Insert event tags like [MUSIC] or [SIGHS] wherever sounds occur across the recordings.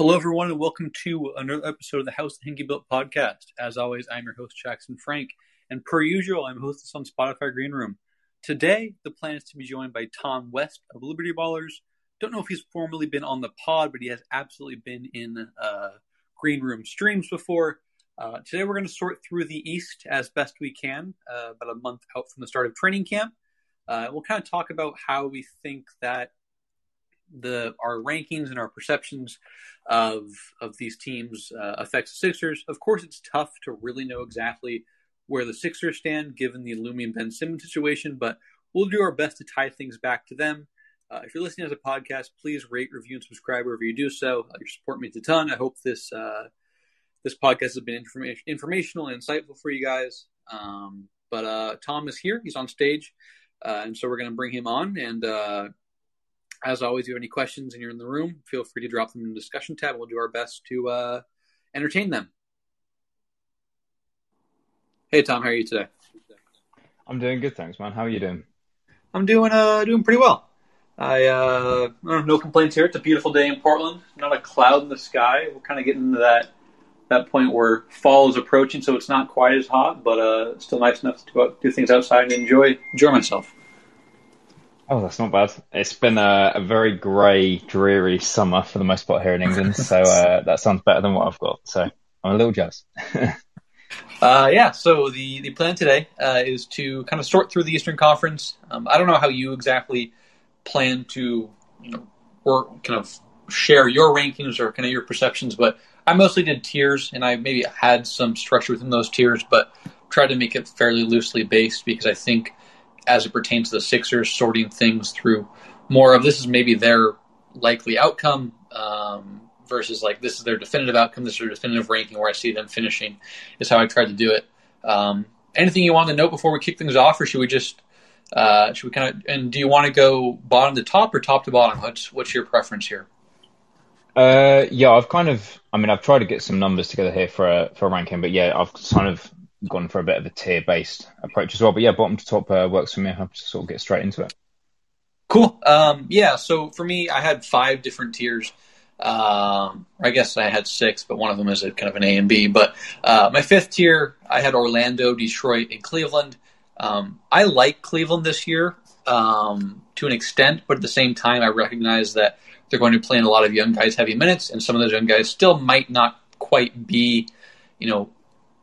Hello, everyone, and welcome to another episode of the House Hinkie Built podcast. As always, I'm your host, Jackson Frank, and per usual, I'm hosted on Spotify Green Room. Today, the plan is to be joined by Tom West of Liberty Ballers. Don't know if he's formally been on the pod, but he has absolutely been in uh, Green Room streams before. Uh, today, we're going to sort through the East as best we can, uh, about a month out from the start of training camp. Uh, we'll kind of talk about how we think that the our rankings and our perceptions of of these teams uh, affects the Sixers. Of course, it's tough to really know exactly where the Sixers stand given the looming Ben Simmons situation, but we'll do our best to tie things back to them. Uh, if you're listening as a podcast, please rate, review, and subscribe wherever you do so. Uh, your support means a ton. I hope this uh, this podcast has been information, informational and insightful for you guys. Um, but uh, Tom is here; he's on stage, uh, and so we're going to bring him on and as always, if you have any questions and you're in the room, feel free to drop them in the discussion tab. We'll do our best to uh, entertain them. Hey, Tom, how are you today? I'm doing good, thanks, man. How are you doing? I'm doing uh doing pretty well. I uh no complaints here. It's a beautiful day in Portland. Not a cloud in the sky. We're kind of getting to that that point where fall is approaching, so it's not quite as hot, but uh, still nice enough to go out, do things outside and enjoy enjoy myself. Oh, that's not bad. It's been a, a very grey, dreary summer for the most part here in England, so uh, [LAUGHS] that sounds better than what I've got. So I'm a little jealous. [LAUGHS] uh, yeah, so the, the plan today uh, is to kind of sort through the Eastern Conference. Um, I don't know how you exactly plan to, you know, work, kind of share your rankings or kind of your perceptions, but I mostly did tiers, and I maybe had some structure within those tiers, but tried to make it fairly loosely based because I think as it pertains to the Sixers, sorting things through more of this is maybe their likely outcome um, versus like this is their definitive outcome, this is their definitive ranking where I see them finishing, is how I tried to do it. Um, anything you want to note before we kick things off, or should we just uh, should we kind of and do you want to go bottom to top or top to bottom? What's what's your preference here? Uh, yeah, I've kind of, I mean, I've tried to get some numbers together here for a, for a ranking, but yeah, I've kind of gone for a bit of a tier based approach as well. But yeah, bottom to top uh, works for me. I have to sort of get straight into it. Cool. Um, yeah. So for me, I had five different tiers. Um, I guess I had six, but one of them is a kind of an A and B. But uh, my fifth tier, I had Orlando, Detroit, and Cleveland. Um, I like Cleveland this year um, to an extent, but at the same time, I recognize that they're going to play in a lot of young guys heavy minutes, and some of those young guys still might not quite be, you know,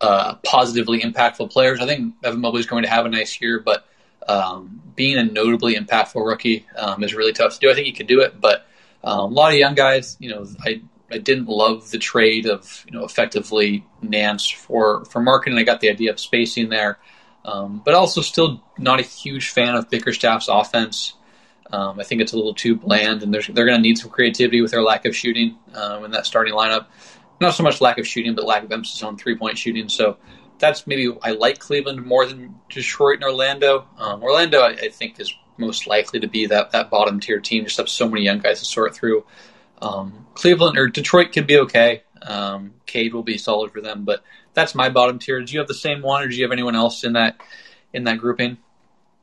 uh, positively impactful players. I think Evan Mobley is going to have a nice year, but um, being a notably impactful rookie um, is really tough to do. I think he could do it, but um, a lot of young guys, you know, I I didn't love the trade of you know effectively Nance for for Markkanen. I got the idea of spacing there, um, but also still not a huge fan of Bickerstaff's offense. Um, I think it's a little too bland, and they're they're going to need some creativity with their lack of shooting um, in that starting lineup not so much lack of shooting, but lack of emphasis on three point shooting. So that's maybe I like Cleveland more than Detroit and Orlando. Um, Orlando, I, I, think, is most likely to be that, that bottom tier team. Just have so many young guys to sort through. Um, Cleveland or Detroit could be okay. Um, Cade will be solid for them, but that's my bottom tier. Do you have the same one, or do you have anyone else in that in that grouping?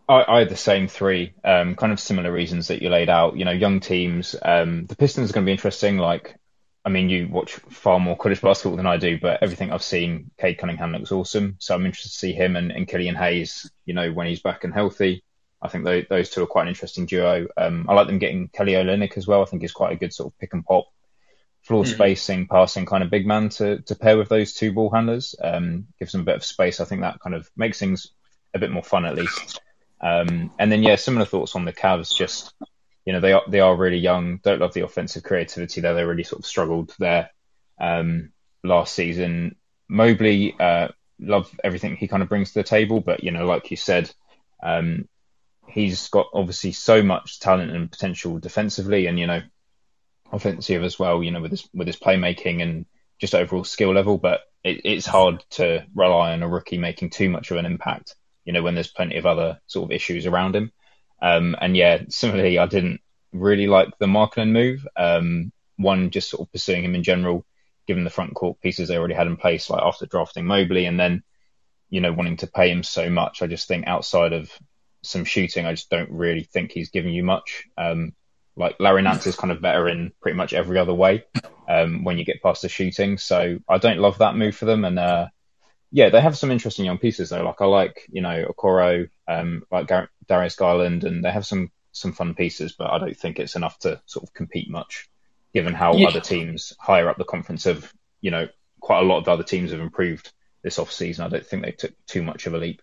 I, I had the same three, um, kind of similar reasons that you laid out. You know, young teams. Um, the Pistons are going to be interesting. Like I mean, you watch far more college basketball than I do, but everything I've seen, Cade Cunningham looks awesome. So I'm interested to see him and, and Killian Hayes, you know, when he's back and healthy. I think those, those two are quite an interesting duo. Um, I like them getting Kelly Olynyk as well. I think he's quite a good sort of pick and pop, floor mm-hmm. spacing, passing kind of big man to, to pair with those two ball handlers. Um, gives them a bit of space. I think that kind of makes things a bit more fun at least. Um, and then, yeah, similar thoughts on the Cavs. Just you know they are they are really young. Don't love the offensive creativity there. They really sort of struggled there um, last season. Mobley, uh, love everything he kind of brings to the table, but you know, like you said, um, he's got obviously so much talent and potential defensively, and you know, offensive as well. You know, with his with his playmaking and just overall skill level, but it, it's hard to rely on a rookie making too much of an impact. You know, when there's plenty of other sort of issues around him. Um, and yeah, similarly, I didn't really like the Markkanen move. Um, one, just sort of pursuing him in general, given the front court pieces they already had in place, like after drafting Mobley, and then, you know, wanting to pay him so much. I just think outside of some shooting, I just don't really think he's giving you much. Um, Like Larry Nance is kind of better in pretty much every other way um, when you get past the shooting. So I don't love that move for them. And uh, yeah, they have some interesting young pieces though. Like I like you know Okoro, um, like Gar- Darius Garland, and they have some some fun pieces. But I don't think it's enough to sort of compete much, given how yeah. other teams higher up the conference have you know quite a lot of other teams have improved this off season. I don't think they took too much of a leap.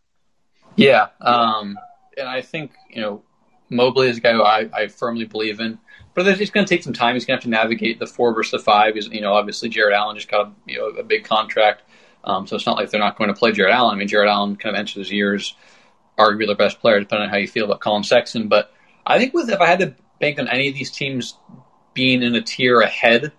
Yeah, um, and I think you know Mobley is a guy who I, I firmly believe in, but it's going to take some time. He's going to have to navigate the four versus the five. Because you know, obviously Jarrett Allen just got you know a big contract, um, so it's not like they're not going to play Jarrett Allen. I mean, Jarrett Allen kind of enters his years arguably their best player, depending on how you feel about Collin Sexton. But I think with if I had to bank on any of these teams being in a tier ahead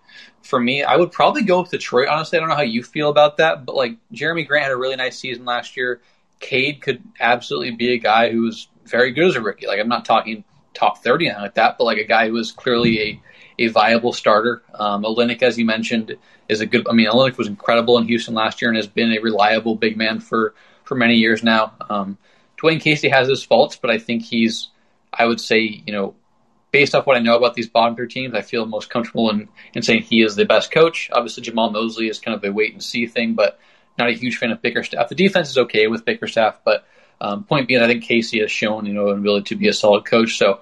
for me, I would probably go with Detroit. Honestly, I don't know how you feel about that, but like Jerami Grant had a really nice season last year. Cade could absolutely be a guy who was very good as a rookie. Like I'm not talking top 30 and like that, but like a guy who was clearly a, a viable starter. Um, Olynyk, as you mentioned, is a good. I mean, Olynyk was incredible in Houston last year and has been a reliable big man for for many years now. Um, Dwane Casey has his faults, but I think he's. I would say, you know, based off what I know about these bottom tier teams, I feel most comfortable in, in saying he is the best coach. Obviously, Jamahl Mosley is kind of a wait and see thing, but not a huge fan of Bickerstaff. The defense is okay with Bickerstaff, but um, point being, I think Casey has shown, you know, an ability to be a solid coach. So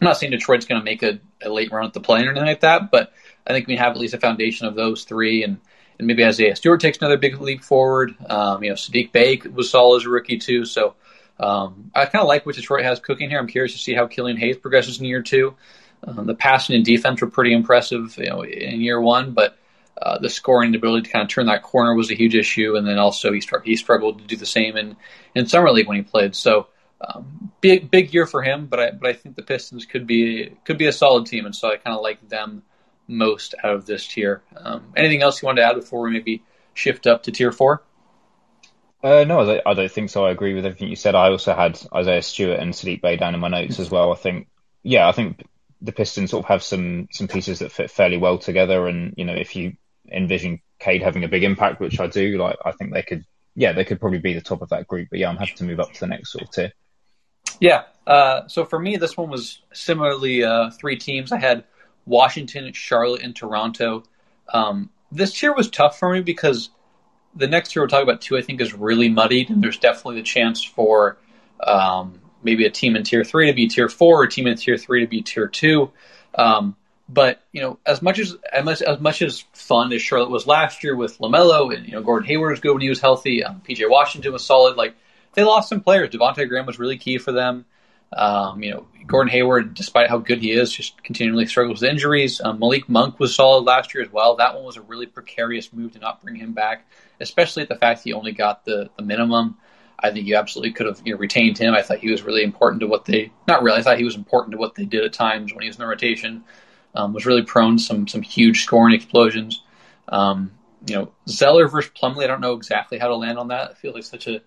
I'm not saying Detroit's going to make a, a, late run at the play or anything like that, but I think we have at least a foundation of those three, and, and maybe Isaiah Stewart takes another big leap forward. Um, you know, Saddiq Bey was solid as a rookie too. So um, I kind of like what Detroit has cooking here. I'm curious to see how Killian Hayes progresses in year two. Um, the passing and defense were pretty impressive, you know, in year one, but uh, the scoring and ability to kind of turn that corner was a huge issue, and then also he, he struggled to do the same in, in summer league when he played. So um, big big year for him, but I but I think the Pistons could be could be a solid team, and so I kind of like them most out of this tier. Um, anything else you want to add before we maybe shift up to tier four? Uh, no, I don't, think so. I agree with everything you said. I also had Isaiah Stewart and Saddiq Bey down in my notes as well. I think, yeah, I think the Pistons sort of have some some pieces that fit fairly well together, and you know, if you envision Cade having a big impact, which I do. Like I think they could, yeah, they could probably be the top of that group. But yeah, I'm happy to move up to the next sort of tier. Yeah. Uh, so for me, this one was similarly uh, three teams. I had Washington, Charlotte, and Toronto. Um, this tier was tough for me because the next tier we're talking about too, I think, is really muddied, and there's definitely the chance for um, maybe a team in tier three to be tier four, or a team in tier three to be tier two. Um, but you know, as much as as as much as fun as Charlotte was last year with Lamelo and you know Gordon Hayward was good when he was healthy, um, PJ Washington was solid. Like they lost some players. Devonte Graham was really key for them. Um, you know, Gordon Hayward, despite how good he is, just continually struggles with injuries. Um, Malik Monk was solid last year as well. That one was a really precarious move to not bring him back, especially at the fact he only got the, the minimum. I think you absolutely could have you know, retained him. I thought he was really important to what they not really. I thought he was important to what they did at times when he was in the rotation um, was really prone to some some huge scoring explosions. Um, you know, Zeller versus Plumlee. I don't know exactly how to land on that. I feel like such a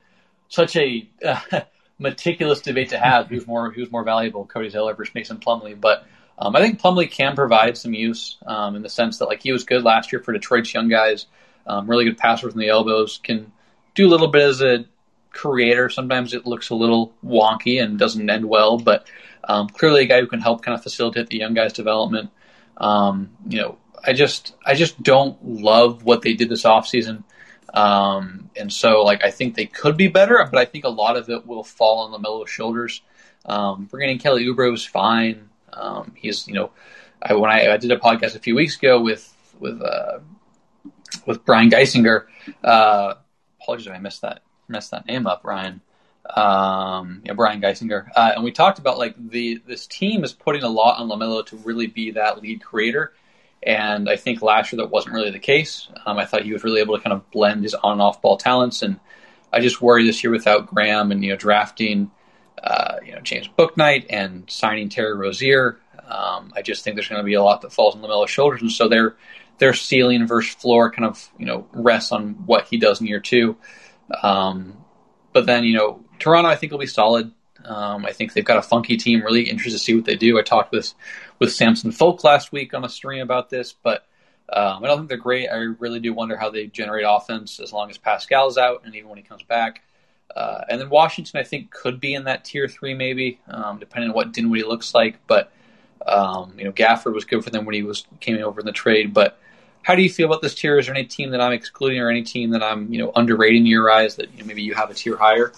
such a uh, [LAUGHS] meticulous debate to have. Who's more who's more valuable, Cody Zeller versus Mason Plumlee? But um, I think Plumlee can provide some use um, in the sense that like he was good last year for Detroit's young guys. Um, really good passer from the elbows. Can do a little bit as a creator. Sometimes it looks a little wonky and doesn't end well, but um, clearly a guy who can help kind of facilitate the young guys' development. Um, you know, I just I just don't love what they did this offseason. Um, and so like I think they could be better, but I think a lot of it will fall on LaMelo's shoulders. Um, bringing in Kelly Oubre was fine. Um, he's you know, I, when I, I, did a podcast a few weeks ago with with uh, with Brian Geisinger. Uh, apologies if I missed that messed that name up, Brian um, yeah, Brian Geisinger, uh, and we talked about like the this team is putting a lot on Lamelo to really be that lead creator, and I think last year that wasn't really the case. Um, I thought he was really able to kind of blend his on and off ball talents, and I just worry this year without Graham and you know drafting, uh, you know James Bouknight and signing Terry Rozier. Um, I just think there's going to be a lot that falls on Lamelo's shoulders, and so their their ceiling versus floor kind of you know rests on what he does in year two. Um, but then you know Toronto, I think, will be solid. Um, I think they've got a funky team. Really interested to see what they do. I talked with with Samson Folk last week on a stream about this, but um, I don't think they're great. I really do wonder how they generate offense as long as Pascal's out and even when he comes back. Uh, and then Washington, I think, could be in that tier three maybe, um, depending on what Dinwiddie looks like. But Um, you know, Gafford was good for them when he was came over in the trade, but how do you feel about this tier? Is there any team that I'm excluding or any team that I'm, you know, underrating in your eyes that you know, maybe you have a tier higher?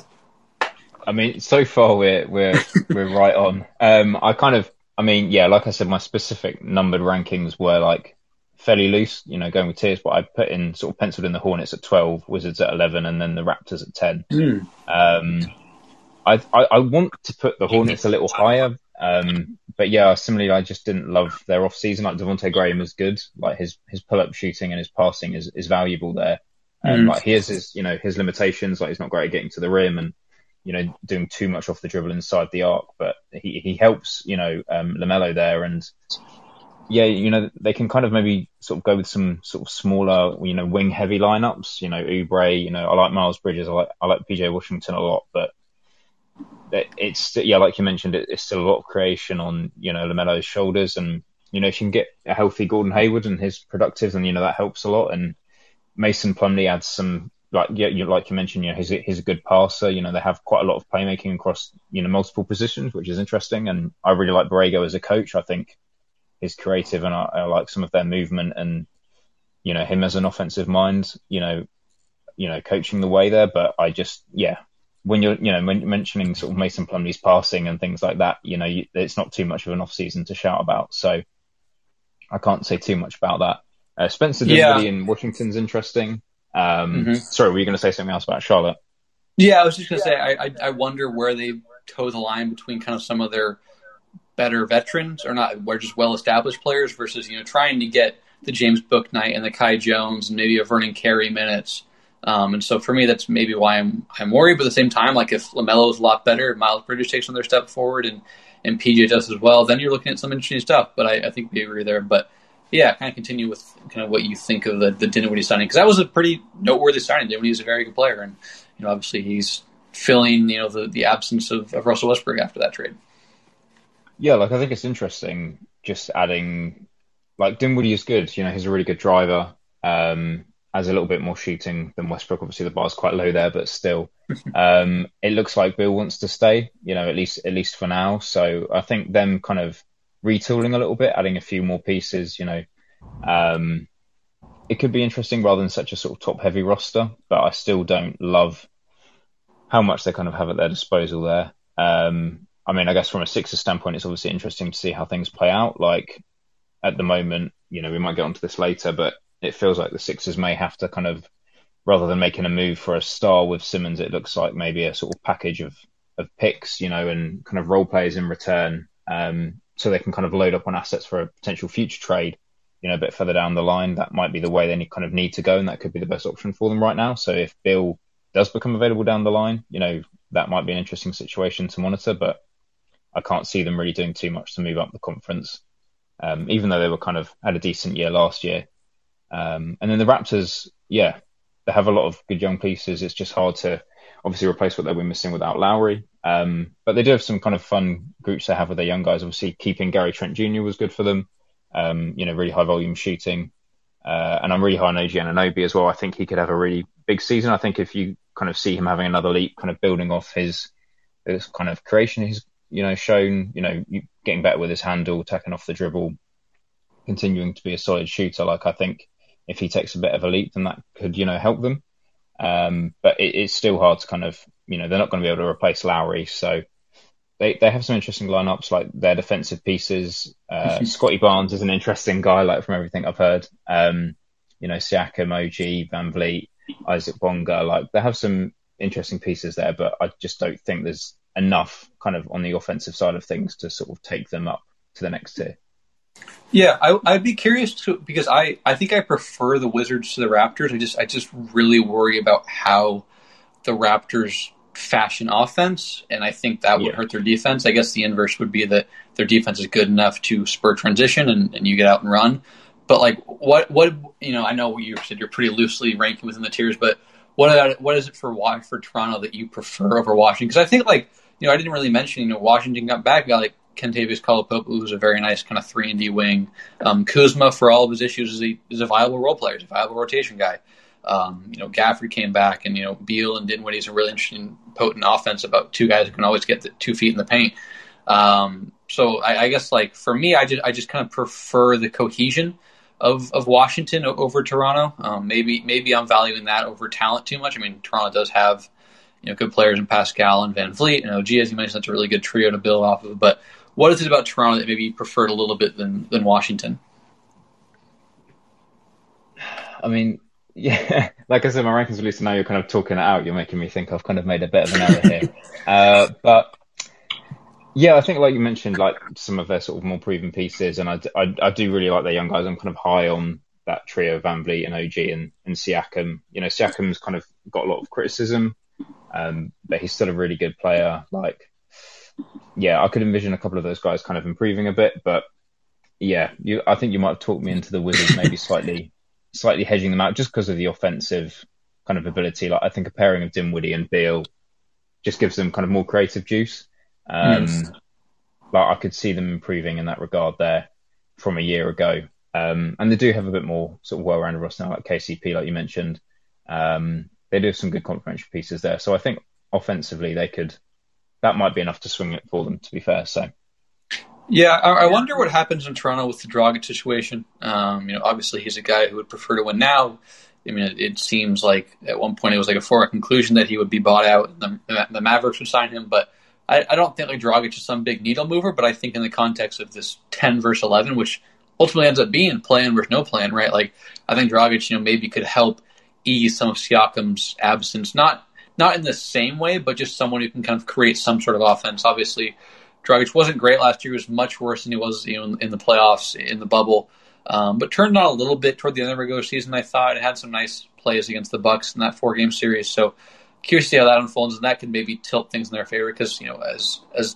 I mean, so far we're we're [LAUGHS] we're right on. Um, I kind of, I mean, yeah, like I said, my specific numbered rankings were like fairly loose, you know, going with tiers, but I put in sort of penciled in the Hornets at 12, Wizards at 11, and then the Raptors at 10. Mm. Um, I, I, I, want to put the Hornets a little higher. Um, but yeah, similarly, I just didn't love their off season. Like Devonte Graham is good. Like his, his pull up shooting and his passing is, is valuable there. And mm. like he has his, you know, his limitations. Like he's not great at getting to the rim and, you know, doing too much off the dribble inside the arc, but he, he helps, you know, um, LaMelo there. And yeah, you know, they can kind of maybe sort of go with some sort of smaller, you know, wing heavy lineups. You know, Oubre. You know, I like Miles Bridges. I like I like PJ Washington a lot, but it's yeah, like you mentioned, it's still a lot of creation on you know Lamelo's shoulders, and you know if you can get a healthy Gordon Hayward and his productive, and you know that helps a lot. And Mason Plumlee adds some like yeah, you like you mentioned, you know he's he's a good passer. You know they have quite a lot of playmaking across you know multiple positions, which is interesting. And I really like Borrego as a coach. I think he's creative, and I, I like some of their movement and you know him as an offensive mind. You know, you know, coaching the way there. But I just yeah, when you're you know mentioning sort of Mason Plumlee's passing and things like that, you know, you, it's not too much of an off season to shout about. So I can't say too much about that. Uh, Spencer Dinwiddie yeah. in Washington's interesting. Um, mm-hmm. Sorry, were you going to say something else about Charlotte? Yeah, I was just going to say I, I I wonder where they toe the line between kind of some of their better veterans or not, we're just well established players versus you know trying to get the James Bouknight and the Kai Jones and maybe a Vernon Carey minutes. Um, and so for me, that's maybe why I'm I'm worried. But at the same time, like if Lamelo is a lot better, Miles Bridges takes another step forward, and and PJ does as well, then you're looking at some interesting stuff. But I, I think we agree there. But yeah, kind of continue with kind of what you think of the, the Dinwiddie signing because that was a pretty noteworthy signing. Dinwiddie is a very good player, and you know obviously he's filling you know the, the absence of, of Russell Westbrook after that trade. Yeah, like I think it's interesting just adding like Dinwiddie is good. You know, he's a really good driver. Um, has a little bit more shooting than Westbrook. Obviously, the bar's quite low there, but still, [LAUGHS] um, it looks like Beal wants to stay. You know, at least at least for now. So I think them kind of retooling a little bit, adding a few more pieces. You know, um, it could be interesting rather than such a sort of top heavy roster. But I still don't love how much they kind of have at their disposal there. Um, I mean, I guess from a Sixers standpoint, it's obviously interesting to see how things play out. Like at the moment, you know, we might get onto this later, but it feels like the Sixers may have to kind of, rather than making a move for a star with Simmons, it looks like maybe a sort of package of of picks, you know, and kind of role players in return, um, so they can kind of load up on assets for a potential future trade. You know, a bit further down the line, that might be the way they kind of need to go, and that could be the best option for them right now. So if Beal does become available down the line, you know, that might be an interesting situation to monitor. But I can't see them really doing too much to move up the conference, um, even though they were kind of had a decent year last year. Um, and then the Raptors, yeah, they have a lot of good young pieces. It's just hard to obviously replace what they were missing without Lowry. Um, but they do have some kind of fun groups they have with their young guys. Obviously, keeping Gary Trent Jr. was good for them. Um, you know, really high volume shooting. Uh, and I'm really high on OG Anunoby as well. I think he could have a really big season. I think if you kind of see him having another leap, kind of building off his, his kind of creation he's you know, shown, you know, getting better with his handle, taking off the dribble, continuing to be a solid shooter. Like I think if he takes a bit of a leap, then that could, you know, help them. Um, but it, it's still hard to kind of, you know, they're not going to be able to replace Lowry. So they, they have some interesting lineups, like their defensive pieces. Uh, Scottie Barnes is an interesting guy, like from everything I've heard. Um, you know, Siakam, OG, Van Vleet, Isaac Bonga, like they have some interesting pieces there, but I just don't think there's enough kind of on the offensive side of things to sort of take them up to the next tier. Yeah, I, would be curious to because I, I think I prefer the Wizards to the Raptors. I just I just really worry about how the Raptors fashion offense, and I think that would yeah. hurt their defense. I guess the inverse would be that their defense is good enough to spur transition and, and you get out and run. But like, what what you know, I know you said you're pretty loosely ranking within the tiers, but what what is it for Why for Toronto that you prefer over Washington? Because I think like you know, I didn't really mention, you know, Washington got back, got like Kentavious Caldwell-Pope, who's a very nice kind of three and D wing. Um, Kuzma, for all of his issues, is a, is a viable role player, he's a viable rotation guy. Um, you know, Gafford came back, and you know, Beal and Dinwiddie's a really interesting, potent offense about two guys who can always get two feet in the paint. Um, so I, I, guess like for me, I just I just kind of prefer the cohesion of of Washington over Toronto. Um, maybe maybe I'm valuing that over talent too much. I mean, Toronto does have you know good players in Pascal and VanVleet and OG, as you mentioned, that's a really good trio to build off of. But what is it about Toronto that maybe you preferred a little bit than than Washington? I mean, [LAUGHS] yeah, like I said, my rankings released, and now you're kind of talking it out. You're making me think I've kind of made a bit of an error here. [LAUGHS] uh, but yeah, I think like you mentioned, like some of their sort of more proven pieces, and I, I, I do really like their young guys. I'm kind of high on that trio, VanVleet and OG and, and Siakam. You know, Siakam's kind of got a lot of criticism, um, but he's still a really good player. Like, yeah, I could envision a couple of those guys kind of improving a bit, but yeah, you, I think you might have talked me into the Wizards [LAUGHS] maybe slightly slightly hedging them out just because of the offensive kind of ability. Like I think a pairing of Dinwiddie and Beal just gives them kind of more creative juice. Um, yes. Like I could see them improving in that regard there from a year ago. Um, and they do have a bit more sort of well-rounded roster now, like KCP, like you mentioned. Um, they do have some good complementary pieces there. So I think offensively they could, that might be enough to swing it for them, to be fair. So yeah, I, I, wonder what happens in Toronto with the Dragic situation. Um, you know, obviously he's a guy who would prefer to win now. I mean, it, it seems like at one point it was like a foregone conclusion that he would be bought out. The, the Mavericks would sign him, but I, I, don't think like Dragic is some big needle mover. But I think in the context of this ten versus eleven, which ultimately ends up being plan versus no plan, right? Like I think Dragic, you know, maybe could help ease some of Siakam's absence, not not in the same way, but just someone who can kind of create some sort of offense. Obviously, Dragic wasn't great last year. He was much worse than he was you know, in the playoffs, in the bubble. Um, but turned on a little bit toward the end of the regular season, I thought. It had some nice plays against the Bucks in that four game series. So curious to see how that unfolds, and that could maybe tilt things in their favor because, you know, as as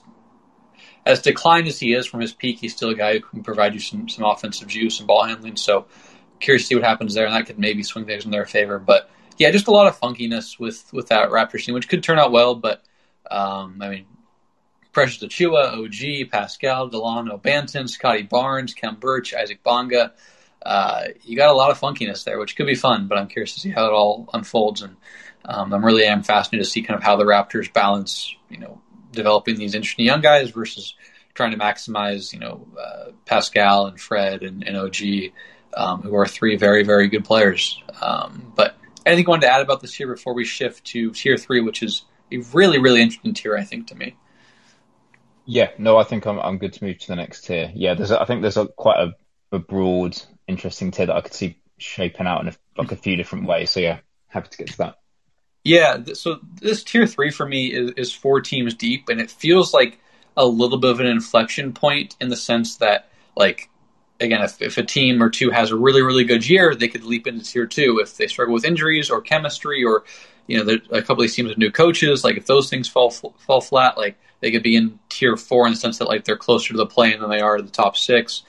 as declined as he is from his peak, he's still a guy who can provide you some, some offensive juice and ball handling. So curious to see what happens there, and that could maybe swing things in their favor. But yeah, just a lot of funkiness with with that Raptors team, which could turn out well. But um, I mean, Precious Achiuwa, OG, Pascal, Dalano, Banton, Scottie Barnes, Khem Birch, Isaac Bonga. Uh, you got a lot of funkiness there, which could be fun, but I'm curious to see how it all unfolds. And um, I'm really am fascinated to see kind of how the Raptors balance, you know, developing these interesting young guys versus trying to maximize, you know, uh, Pascal and Fred and, and OG, um, who are three very, very good players. Um, but anything you wanted to add about this year before we shift to tier three, which is a really, really interesting tier, I think, to me. Yeah, no, I think I'm I'm good to move to the next tier. Yeah, there's a, I think there's a quite a, a broad, interesting tier that I could see shaping out in a, like a few different ways. So yeah, happy to get to that. Yeah, so this tier three for me is, is four teams deep, and it feels like a little bit of an inflection point in the sense that, like, again, if, if a team or two has a really, really good year, they could leap into tier two. If they struggle with injuries or chemistry or, you know, a couple of these teams with new coaches, like if those things fall fall flat, like they could be in tier four in the sense that like they're closer to the play than they are to the top six.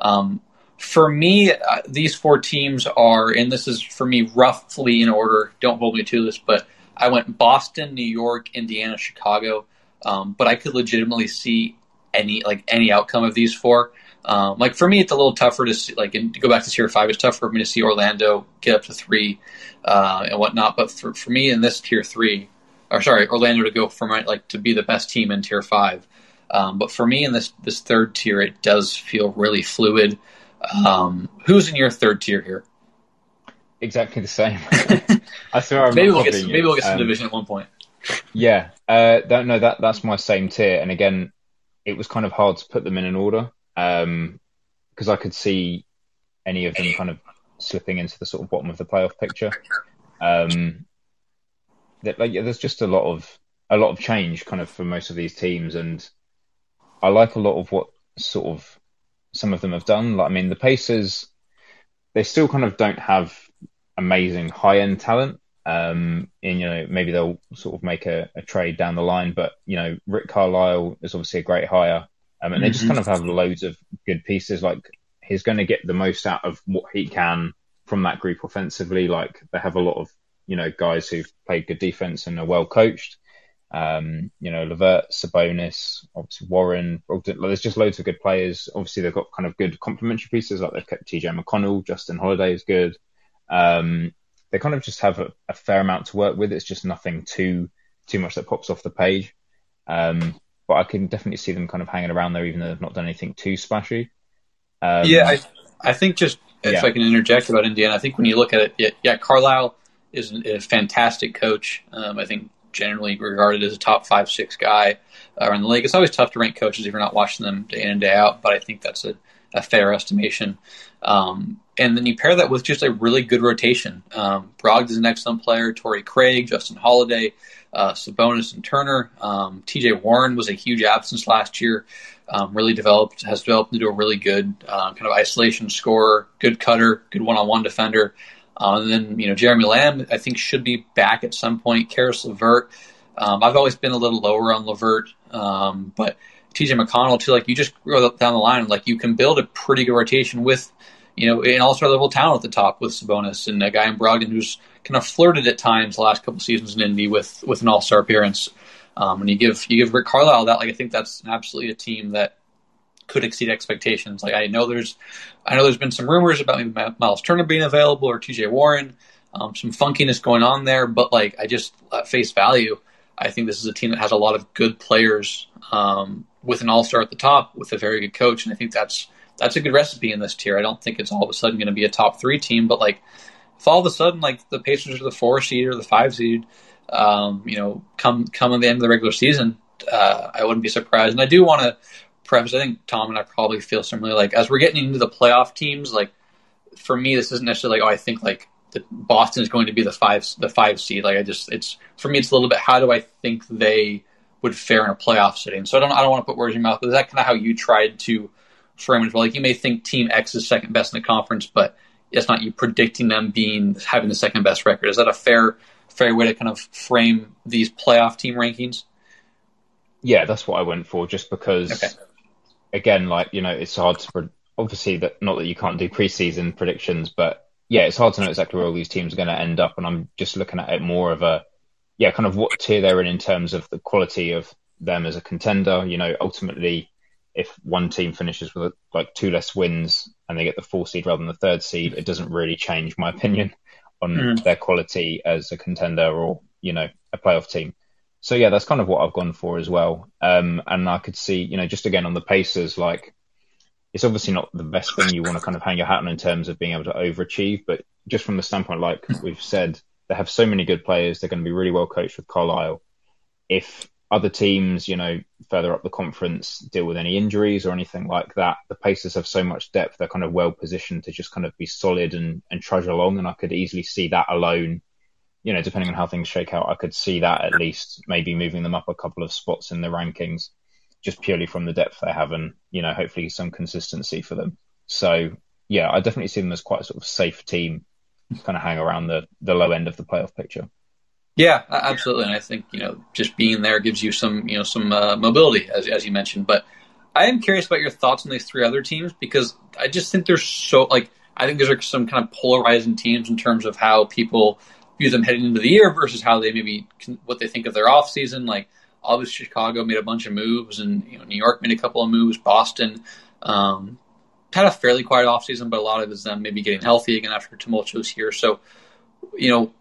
Um, for me, uh, these four teams are, and this is for me roughly in order. Don't hold me to this, but I went Boston, New York, Indiana, Chicago. Um, but I could legitimately see any like any outcome of these four. Um, like for me, it's a little tougher to see, like in, to go back to tier five. It's tough for me to see Orlando get up to three uh, and whatnot. But for, for me in this tier three, or sorry, Orlando to go from like to be the best team in tier five. Um, but for me in this this third tier, it does feel really fluid. Um, who's in your third tier here? Exactly the same. [LAUGHS] I swear I'm maybe we'll get some, maybe we'll get some um, division at one point. Yeah, uh, that, no, that that's my same tier. And again, it was kind of hard to put them in an order because um, I could see any of them kind of slipping into the sort of bottom of the playoff picture. Um, that like there's just a lot of a lot of change kind of for most of these teams, and I like a lot of what sort of some of them have done. Like I mean, the Pacers they still kind of don't have amazing high end talent. Um, and you know maybe they'll sort of make a, a, trade down the line, but you know Rick Carlisle is obviously a great hire, um, and mm-hmm. they just mm-hmm. kind of have loads of good pieces. Like he's going to get the most out of what he can from that group offensively. Like they have a lot of you know, guys who've played good defense and are well coached. Um, you know, Levert, Sabonis, obviously Warren. There's just loads of good players. Obviously, they've got kind of good complementary pieces. Like they've kept TJ McConnell, Justin Holiday is good. Um, they kind of just have a, a, fair amount to work with. It's just nothing too too much that pops off the page. Um, but I can definitely see them kind of hanging around there, even though they've not done anything too splashy. Um, yeah, I, I think just if yeah. I can interject about Indiana, I think when you look at it, yeah, Carlisle is a fantastic coach. Um, I think generally regarded as a top five, six guy around the league. It's always tough to rank coaches if you're not watching them day in and day out, but I think that's a, a fair estimation. Um, and then you pair that with just a really good rotation. Um, is an excellent player. Torrey Craig, Justin Holiday, uh, Sabonis, and Turner. Um, T.J. Warren was a huge absence last year. Um, really developed, has developed into a really good uh, kind of isolation scorer, good cutter, good one-on-one defender. Uh, and then you know Jeremy Lamb, I think should be back at some point. Caris LeVert, um, I've always been a little lower on LeVert, um, but TJ McConnell too. Like you just go down the line, like you can build a pretty good rotation with you know an all-star level talent at the top with Sabonis and a guy in Brogdon who's kind of flirted at times the last couple seasons in Indy with with an all-star appearance. Um, and you give you give Rick Carlisle that, like I think that's absolutely a team that could exceed expectations. Like I know there's, I know there's been some rumors about maybe Miles Turner being available or T.J. Warren, um, some funkiness going on there. But like I just at face value, I think this is a team that has a lot of good players um, with an all star at the top, with a very good coach, and I think that's that's a good recipe in this tier. I don't think it's all of a sudden going to be a top three team, but like if all of a sudden like the Pacers are the four seed or the five seed, um, you know, come come at the end of the regular season, uh, I wouldn't be surprised. And I do want to preface. I think Tom and I probably feel similarly. Like as we're getting into the playoff teams, like for me, this isn't necessarily like oh, I think like that Boston is going to be the five the five seed. Like I just it's for me, it's a little bit how do I think they would fare in a playoff setting. So I don't I don't want to put words in your mouth, but is that kind of how you tried to frame it? Well, like you may think Team X is second best in the conference, but it's not you predicting them being having the second best record. Is that a fair fair way to kind of frame these playoff team rankings? Yeah, that's what I went for, just because. Okay. Again, like you know, it's hard to obviously that not that you can't do preseason predictions, but yeah, it's hard to know exactly where all these teams are going to end up. And I'm just looking at it more of a, yeah, kind of what tier they're in in terms of the quality of them as a contender. You know, ultimately, if one team finishes with like two less wins and they get the four seed rather than the third seed, it doesn't really change my opinion on mm. their quality as a contender or, you know, a playoff team. So yeah, that's kind of what I've gone for as well. Um, and I could see, you know, just again on the Pacers, like it's obviously not the best thing you want to kind of hang your hat on in terms of being able to overachieve, but just from the standpoint, like we've said, they have so many good players. They're going to be really well coached with Carlisle. If other teams, you know, further up the conference deal with any injuries or anything like that, the Pacers have so much depth. They're kind of well positioned to just kind of be solid and, and trudge along. And I could easily see that alone, you know, depending on how things shake out, I could see that at least maybe moving them up a couple of spots in the rankings just purely from the depth they have and, you know, hopefully some consistency for them. So, yeah, I definitely see them as quite a sort of safe team kind of hang around the, the low end of the playoff picture. Yeah, absolutely. And I think, you know, just being there gives you some, you know, some uh, mobility, as, as you mentioned. But I am curious about your thoughts on these three other teams because I just think they're so, like, I think there's some kind of polarizing teams in terms of how people view them heading into the year versus how they maybe, what they think of their off season. Like, obviously Chicago made a bunch of moves, and you know New York made a couple of moves. Boston um, had a fairly quiet offseason, but a lot of it is them maybe getting healthy again after a tumultuous year. So, you know,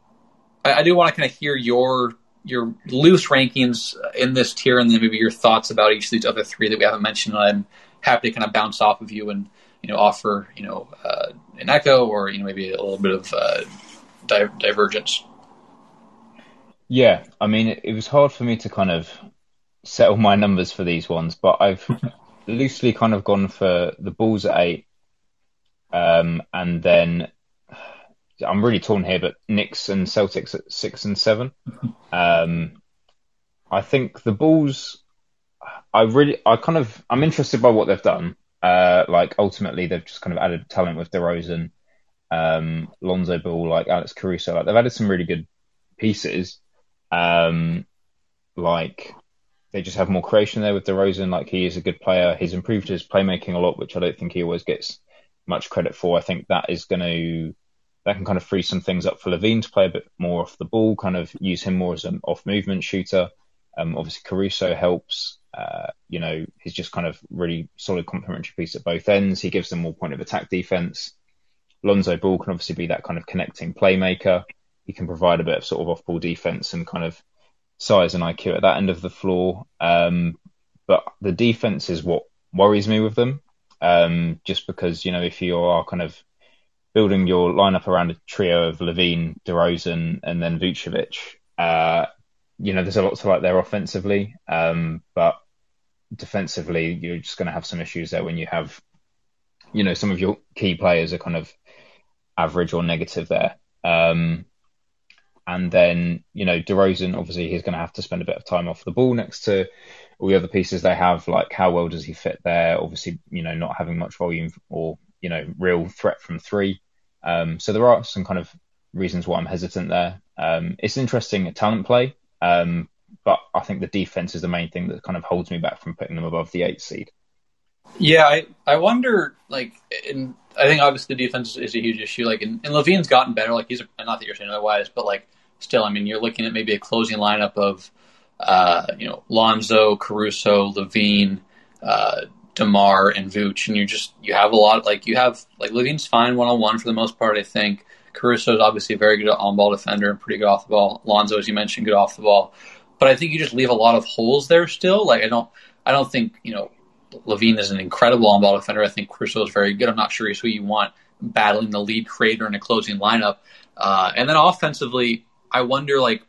I, I do want to kind of hear your your loose rankings in this tier, and then maybe your thoughts about each of these other three that we haven't mentioned. I'm happy to kind of bounce off of you and you know offer you know uh, an echo or you know maybe a little bit of uh, di- divergence. Yeah, I mean, it, it was hard for me to kind of settle my numbers for these ones, but I've [LAUGHS] loosely kind of gone for the Bulls at eight, um, and then I'm really torn here, but Knicks and Celtics at six and seven. [LAUGHS] Um, I think the Bulls. I really, I kind of, I'm interested by what they've done. Uh, like ultimately, they've just kind of added talent with DeRozan, um, Lonzo Ball, like Alex Caruso. Like they've added some really good pieces. Um, like they just have more creation there with DeRozan. Like he is a good player. He's improved his playmaking a lot, which I don't think he always gets much credit for. I think that is going to that can kind of free some things up for LaVine to play a bit more off the ball, kind of use him more as an off movement shooter. Um, obviously Caruso helps. Uh, you know, he's just kind of really solid complementary piece at both ends. He gives them more point of attack defense. Lonzo Ball can obviously be that kind of connecting playmaker he can provide a bit of sort of off ball defense and kind of size and IQ at that end of the floor. Um, but the defense is what worries me with them. Um, just because you know if you are kind of building your lineup around a trio of LaVine, DeRozan, and then Vucevic, uh, you know there's a lot to like there offensively, um, but defensively you're just going to have some issues there when you have you know some of your key players are kind of average or negative there. Um, and then, you know, DeRozan, obviously, he's going to have to spend a bit of time off the ball next to all the other pieces they have. Like, how well does he fit there? Obviously, you know, not having much volume or, you know, real threat from three. Um, so there are some kind of reasons why I'm hesitant there. Um, it's interesting talent play, um, but I think the defense is the main thing that kind of holds me back from putting them above the eighth seed. Yeah, I, I wonder, like, in, I think obviously the defense is a huge issue. Like, and, and LaVine's gotten better. Like, he's a, not that you're saying otherwise, but like, still, I mean, you're looking at maybe a closing lineup of, uh, you know, Lonzo, Caruso, LaVine. uh, Demar, and Vooch, and you just you have a lot. Like, you have like LaVine's fine one on one for the most part. I think Caruso is obviously a very good on ball defender and pretty good off the ball. Lonzo, as you mentioned, good off the ball. But I think you just leave a lot of holes there still. Like, I don't, I don't think you know LaVine is an incredible on ball defender. I think Caruso is very good. I'm not sure he's who you want battling the lead creator in a closing lineup. Uh, and then offensively, I wonder like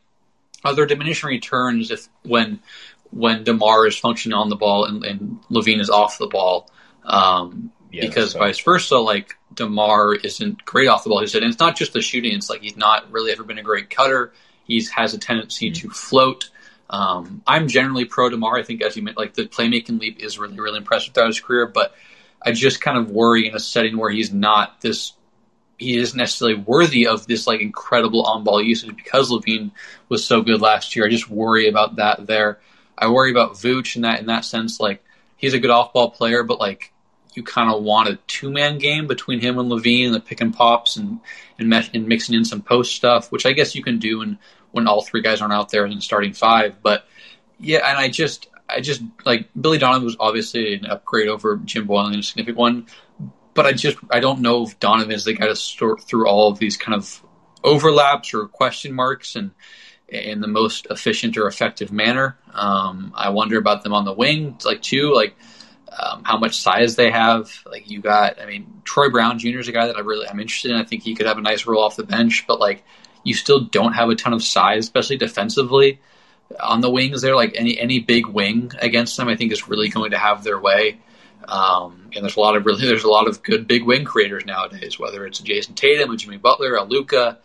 are there diminishing returns if when when Demar is functioning on the ball and, and LaVine is off the ball. Um, yeah, because so. vice versa, like Demar isn't great off the ball. He said, and it's not just the shooting; it's like he's not really ever been a great cutter. He has a tendency mm-hmm. to float. Um, I'm generally pro Demar. I think, as you meant, like the playmaking leap is really, really impressive throughout his career. But I just kind of worry in a setting where he's not this, he isn't necessarily worthy of this like incredible on ball usage because LaVine was so good last year. I just worry about that there. I worry about Vooch in that in that sense. Like he's a good off ball player, but like you kind of want a two man game between him and LaVine and the pick and pops and and, and mixing in some post stuff, which I guess you can do in when all three guys aren't out there in the starting five. But yeah, and I just I just like Billy Donovan was obviously an upgrade over Jim Boylen, a significant one. But I just I don't know if Donovan is the guy to sort through all of these kind of overlaps or question marks and in the most efficient or effective manner. Um, I wonder about them on the wing, like too, like um, how much size they have. Like you got, I mean, Troy Brown Jr. is a guy that I really I'm interested in. I think he could have a nice role off the bench, but like you still don't have a ton of size, especially defensively on the wings. There, like any any big wing against them, I think is really going to have their way. Um, and there's a lot of really there's a lot of good big wing creators nowadays. Whether it's Jayson Tatum, a Jimmy Butler, a Luka,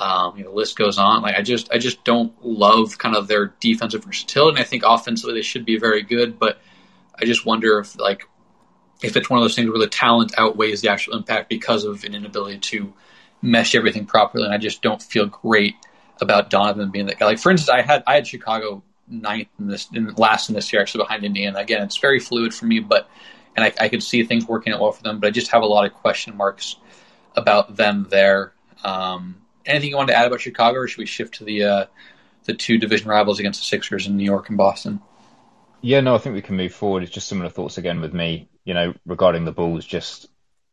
um, you know, the list goes on. Like I just I just don't love kind of their defensive versatility. And I think offensively they should be very good, but I just wonder if like if it's one of those things where the talent outweighs the actual impact because of an inability to mesh everything properly, and I just don't feel great about Donovan being that guy. Like for instance, I had I had Chicago ninth in this in last in this year, actually behind Indiana. Again, it's very fluid for me, but and I, I could see things working out well for them, but I just have a lot of question marks about them there. Um, anything you want to add about Chicago, or should we shift to the uh, the two division rivals against the Sixers in New York and Boston? Yeah, no, I think we can move forward. It's just similar thoughts again with me. You know, regarding the Bulls, just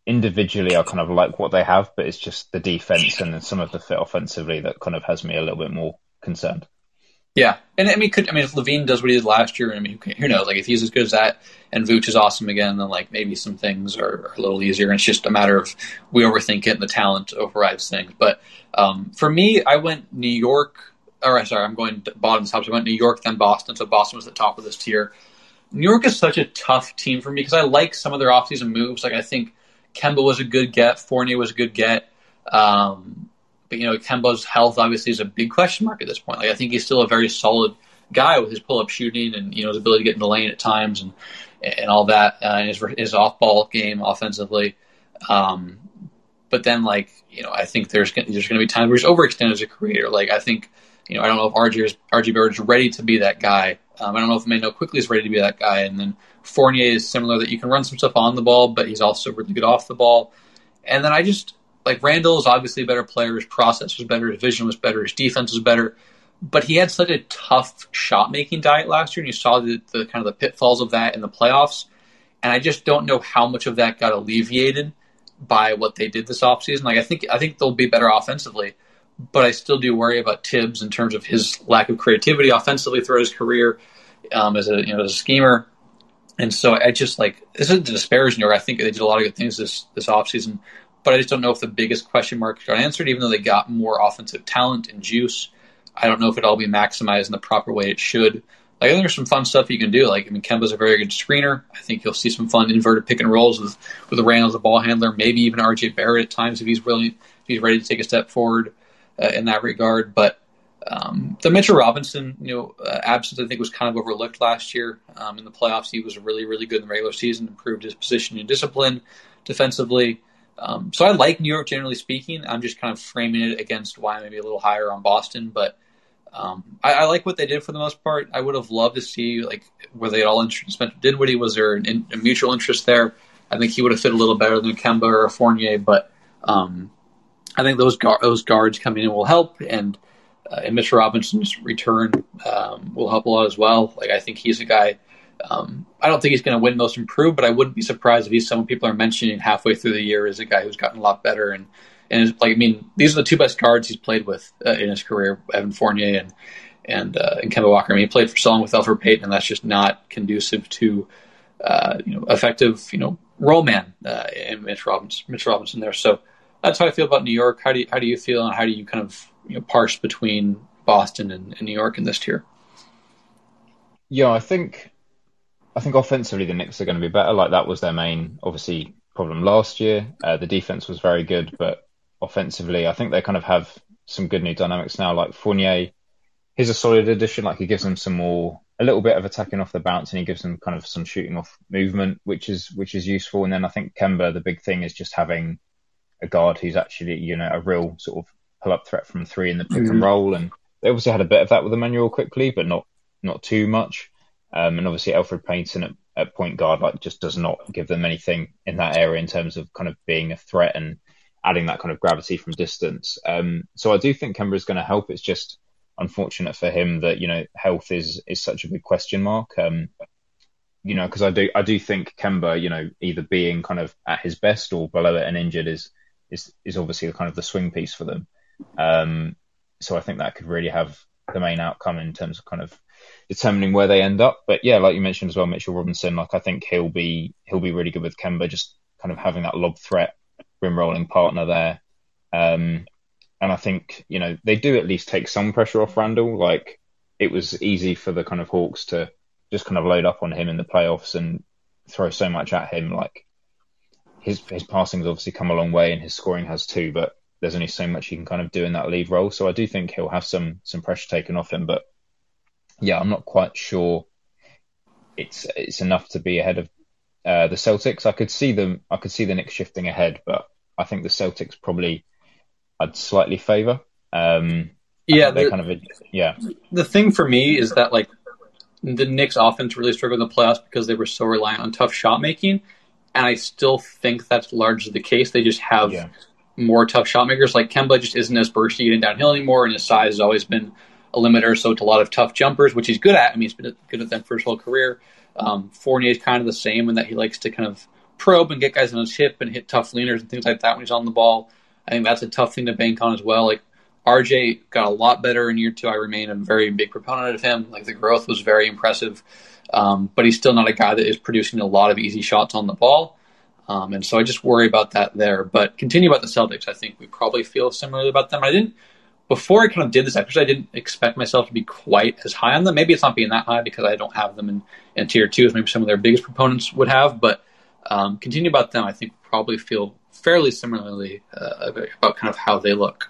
individually I kind of like what they have, but it's just the defense and some of the fit offensively that kind of has me a little bit more concerned. Yeah, and I mean, could I mean if LaVine does what he did last year, I mean, who knows? Like if he's as good as that, and Vooch is awesome again, then like maybe some things are, are a little easier. And it's just a matter of we overthink it, and the talent overrides things. But um, for me, I went New York. Or sorry, I'm going bottom top. So I went New York, then Boston. So Boston was the top of this tier. New York is such a tough team for me because I like some of their offseason moves. Like I think Kemba was a good get. Fournier was a good get. Um, you know, Kemba's health obviously is a big question mark at this point. Like I think he's still a very solid guy with his pull up shooting and you know his ability to get in the lane at times and and all that, uh, and his his off ball game offensively. Um, but then like you know, I think there's there's going to be times where he's overextended as a creator. Like I think you know, I don't know if RJ is, RJ Barrett is ready to be that guy. Um, I don't know if Mano Quickley is ready to be that guy, and then Fournier is similar that you can run some stuff on the ball, but he's also really good off the ball. And then I just like Randle is obviously a better player. His process was better. His vision was better. His defense was better. But he had such a tough shot making diet last year, and you saw the, the kind of the pitfalls of that in the playoffs. And I just don't know how much of that got alleviated by what they did this offseason. Like I think I think they'll be better offensively, but I still do worry about Thibs in terms of his lack of creativity offensively throughout his career um, as a you know as a schemer. And so I just like this isn't to disparage I think they did a lot of good things this this offseason, but I just don't know if the biggest question marks got answered, even though they got more offensive talent and juice. I don't know if it all be maximized in the proper way it should. Like, I think there's some fun stuff you can do. Like, I mean, Kemba's a very good screener. I think you'll see some fun inverted pick and rolls with with Randle as a ball handler, maybe even RJ Barrett at times if he's willing, if he's ready to take a step forward uh, in that regard. But um, the Mitchell Robinson, you know, uh, absence I think was kind of overlooked last year um, in the playoffs. He was really, really good in the regular season, improved his position and discipline defensively. Um, so I like New York generally speaking. I'm just kind of framing it against why maybe a little higher on Boston, but um, I, I, like what they did for the most part. I would have loved to see like were they all interested in Spencer Dinwiddie? Was there an, a mutual interest there? I think he would have fit a little better than Kemba or Fournier, but um, I think those gar- those guards coming in will help, and uh, and Mitchell Robinson's return um, will help a lot as well. Like I think he's a guy. Um, I don't think he's going to win most improved, but I wouldn't be surprised if he's someone people are mentioning halfway through the year as a guy who's gotten a lot better. And and like I mean, these are the two best guards he's played with uh, in his career, Evan Fournier and and uh, and Kemba Walker. I mean, he played for so long with Elfrid Payton, and that's just not conducive to uh, you know effective you know role man uh, in Mitch Robinson, Mitch Robinson there. So that's how I feel about New York. How do you, how do you feel, and how do you kind of you know, parse between Boston and, and New York in this tier? Yeah, I think I think offensively the Knicks are going to be better. Like that was their main, obviously, problem last year. Uh, the defense was very good, but offensively, I think they kind of have some good new dynamics now. Like Fournier, he's a solid addition. Like he gives them some more, a little bit of attacking off the bounce, and he gives them kind of some shooting off movement, which is which is useful. And then I think Kemba, the big thing is just having a guard who's actually you know a real sort of pull up threat from three in the pick mm-hmm. and roll. And they obviously had a bit of that with Immanuel Quickley, but not not too much. Um, and obviously Elfrid Payton at, at, point guard like just does not give them anything in that area in terms of kind of being a threat and adding that kind of gravity from distance. Um, so I do think Kemba is going to help. It's just unfortunate for him that you know health is is such a big question mark. Um, you know, because I do I do think Kemba, you know, either being kind of at his best or below it and injured is is is obviously kind of the swing piece for them. Um, so I think that could really have the main outcome in terms of kind of determining where they end up. But yeah, like you mentioned as well, Mitchell Robinson, like I think he'll be he'll be really good with Kemba, just kind of having that lob threat rim rolling partner there. Um, and I think you know they do at least take some pressure off Randle. Like it was easy for the kind of Hawks to just kind of load up on him in the playoffs and throw so much at him. Like his his passing's obviously come a long way and his scoring has too, but there's only so much he can kind of do in that lead role. So I do think he'll have some some pressure taken off him. But yeah, I'm not quite sure it's it's enough to be ahead of uh, the Celtics. I could see them. I could see the Knicks shifting ahead, but I think the Celtics probably I'd slightly favour. Um, yeah, they kind of yeah. The thing for me is that like the Knicks offense really struggled in the playoffs because they were so reliant on tough shot making, and I still think that's largely the case. They just have yeah more tough shot makers. Like Kemba just isn't as bursty getting downhill anymore, and his size has always been a limiter. So to a lot of tough jumpers, which he's good at. I mean, he's been good at them for his whole career. Um, Fournier is kind of the same in that he likes to kind of probe and get guys on his hip and hit tough leaners and things like that when he's on the ball. I think that's a tough thing to bank on as well. Like RJ got a lot better in year two. I remain a very big proponent of him. Like the growth was very impressive, um, but he's still not a guy that is producing a lot of easy shots on the ball. Um, and so I just worry about that there. But continue about the Celtics. I think we probably feel similarly about them. I didn't before I kind of did this exercise. I didn't expect myself to be quite as high on them. Maybe it's not being that high because I don't have them in, in tier two as maybe some of their biggest proponents would have. But um, continue about them. I think probably feel fairly similarly uh, about kind of how they look.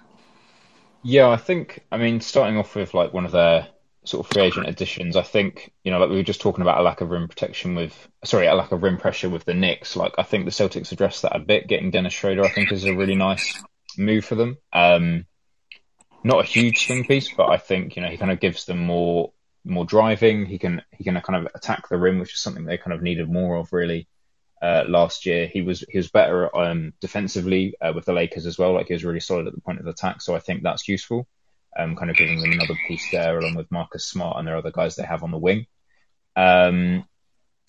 Yeah, I think. I mean, starting off with like one of their sort of free agent additions, I think, you know, like we were just talking about a lack of rim protection with, sorry, a lack of rim pressure with the Knicks. Like, I think the Celtics addressed that a bit. Getting Dennis Schroeder, I think, is a really nice move for them. Um, not a huge swing piece, but I think, you know, he kind of gives them more, more driving. He can, he can kind of attack the rim, which is something they kind of needed more of really. Uh, last year, he was he was better um, defensively uh, with the Lakers as well. Like he was really solid at the point of attack, so I think that's useful um, kind of giving them another piece there, along with Marcus Smart and their other guys they have on the wing. Um,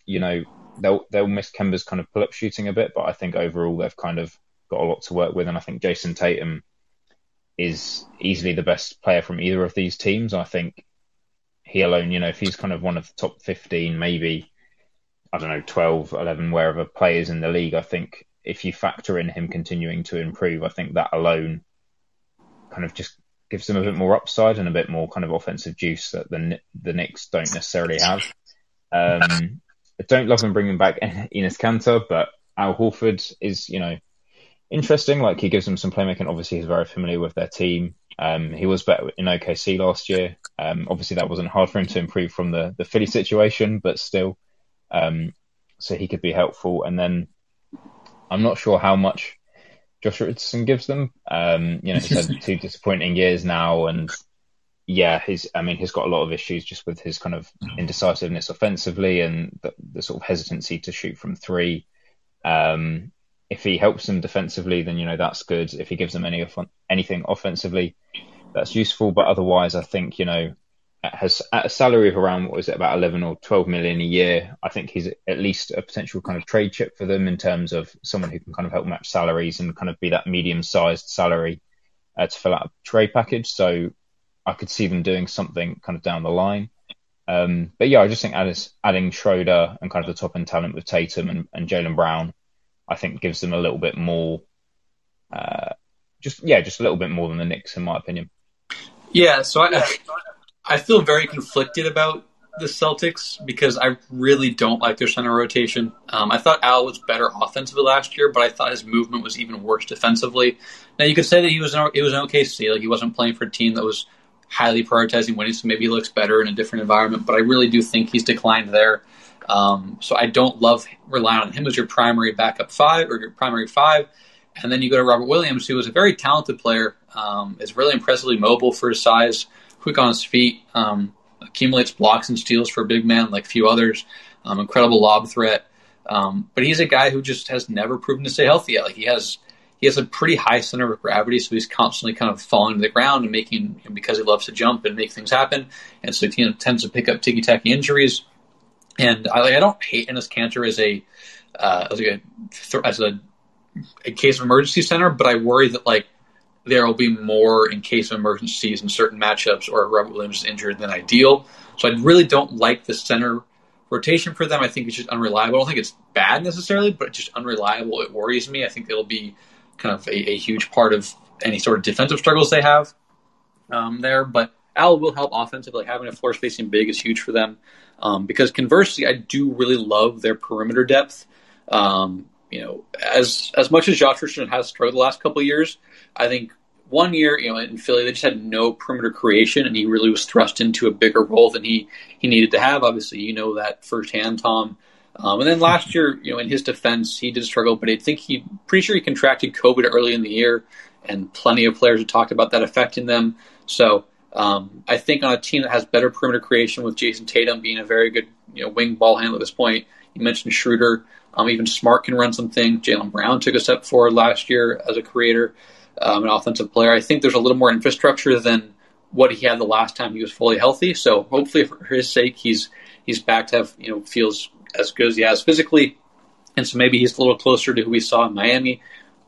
you know, they'll they'll miss Kemba's kind of pull up shooting a bit, but I think overall they've kind of got a lot to work with, and I think Jayson Tatum is easily the best player from either of these teams. I think he alone, you know, if he's kind of one of the top fifteen, maybe I don't know, 12, 11, wherever players in the league. I think if you factor in him continuing to improve, I think that alone kind of just gives them a bit more upside and a bit more kind of offensive juice that the the Knicks don't necessarily have. Um, I don't love him bringing back [LAUGHS] Enes Kanter, but Al Horford is, you know, interesting. Like he gives them some playmaking. Obviously, he's very familiar with their team. Um, he was better in OKC last year. Um, obviously, that wasn't hard for him to improve from the the Philly situation, but still, um, so he could be helpful. And then I'm not sure how much Josh Richardson gives them. Um, you know, he's had [LAUGHS] two disappointing years now, and yeah, he's. I mean, he's got a lot of issues just with his kind of indecisiveness offensively and the, the sort of hesitancy to shoot from three. Um, if he helps them defensively, then you know that's good. If he gives them any anything offensively, that's useful. But otherwise, I think you know has at a salary of around what was it about 11 or 12 million a year i think he's at least a potential kind of trade chip for them in terms of someone who can kind of help match salaries and kind of be that medium sized salary uh, to fill out a trade package so i could see them doing something kind of down the line um, but yeah i just think adding, adding schroeder and kind of the top end talent with tatum and, and jaylen brown i think gives them a little bit more uh, just yeah just a little bit more than the Knicks in my opinion yeah so I, I feel very conflicted about the Celtics because I really don't like their center rotation. Um, I thought Al was better offensively last year, but I thought his movement was even worse defensively. Now you could say that he was an, it was an OKC, like he wasn't playing for a team that was highly prioritizing winning, so maybe he looks better in a different environment. But I really do think he's declined there. Um, so I don't love relying on him as your primary backup five or your primary five. And then you go to Robert Williams, who was a very talented player, um, is really impressively mobile for his size quick on his feet, um, accumulates blocks and steals for a big man like few others. Um, incredible lob threat. Um, but he's a guy who just has never proven to stay healthy yet. Like he has, he has a pretty high center of gravity, so he's constantly kind of falling to the ground and making because he loves to jump and make things happen, and so he tends to pick up ticky tacky injuries. And I, like, I don't hate Enes Kanter as a uh, as a as a, a case of emergency center, but I worry that like there will be more in case of emergencies in certain matchups or Robert Williams is injured than ideal. So I really don't like the center rotation for them. I think it's just unreliable. I don't think it's bad necessarily, but just unreliable. It worries me. I think it'll be kind of a, a huge part of any sort of defensive struggles they have um, there. But Al will help offensively. Having a floor spacing big is huge for them. Um, because conversely, I do really love their perimeter depth. Um, you know, as as much as Josh Richardson has struggled the last couple years, I think one year, you know, in Philly, they just had no perimeter creation, and he really was thrust into a bigger role than he he needed to have. Obviously, you know that firsthand, Tom. Um, and then last year, you know, in his defense, he did struggle, but I think he pretty sure he contracted COVID early in the year, and plenty of players have talked about that affecting them. So um, I think on a team that has better perimeter creation, with Jayson Tatum being a very good you know wing ball handler at this point, you mentioned Schroeder. Um, even Smart can run something. Jaylen Brown took a step forward last year as a creator um, an offensive player. I think there's a little more infrastructure than what he had the last time he was fully healthy. So hopefully, for his sake, he's he's back to have you know feels as good as he has physically, and so maybe he's a little closer to who we saw in Miami.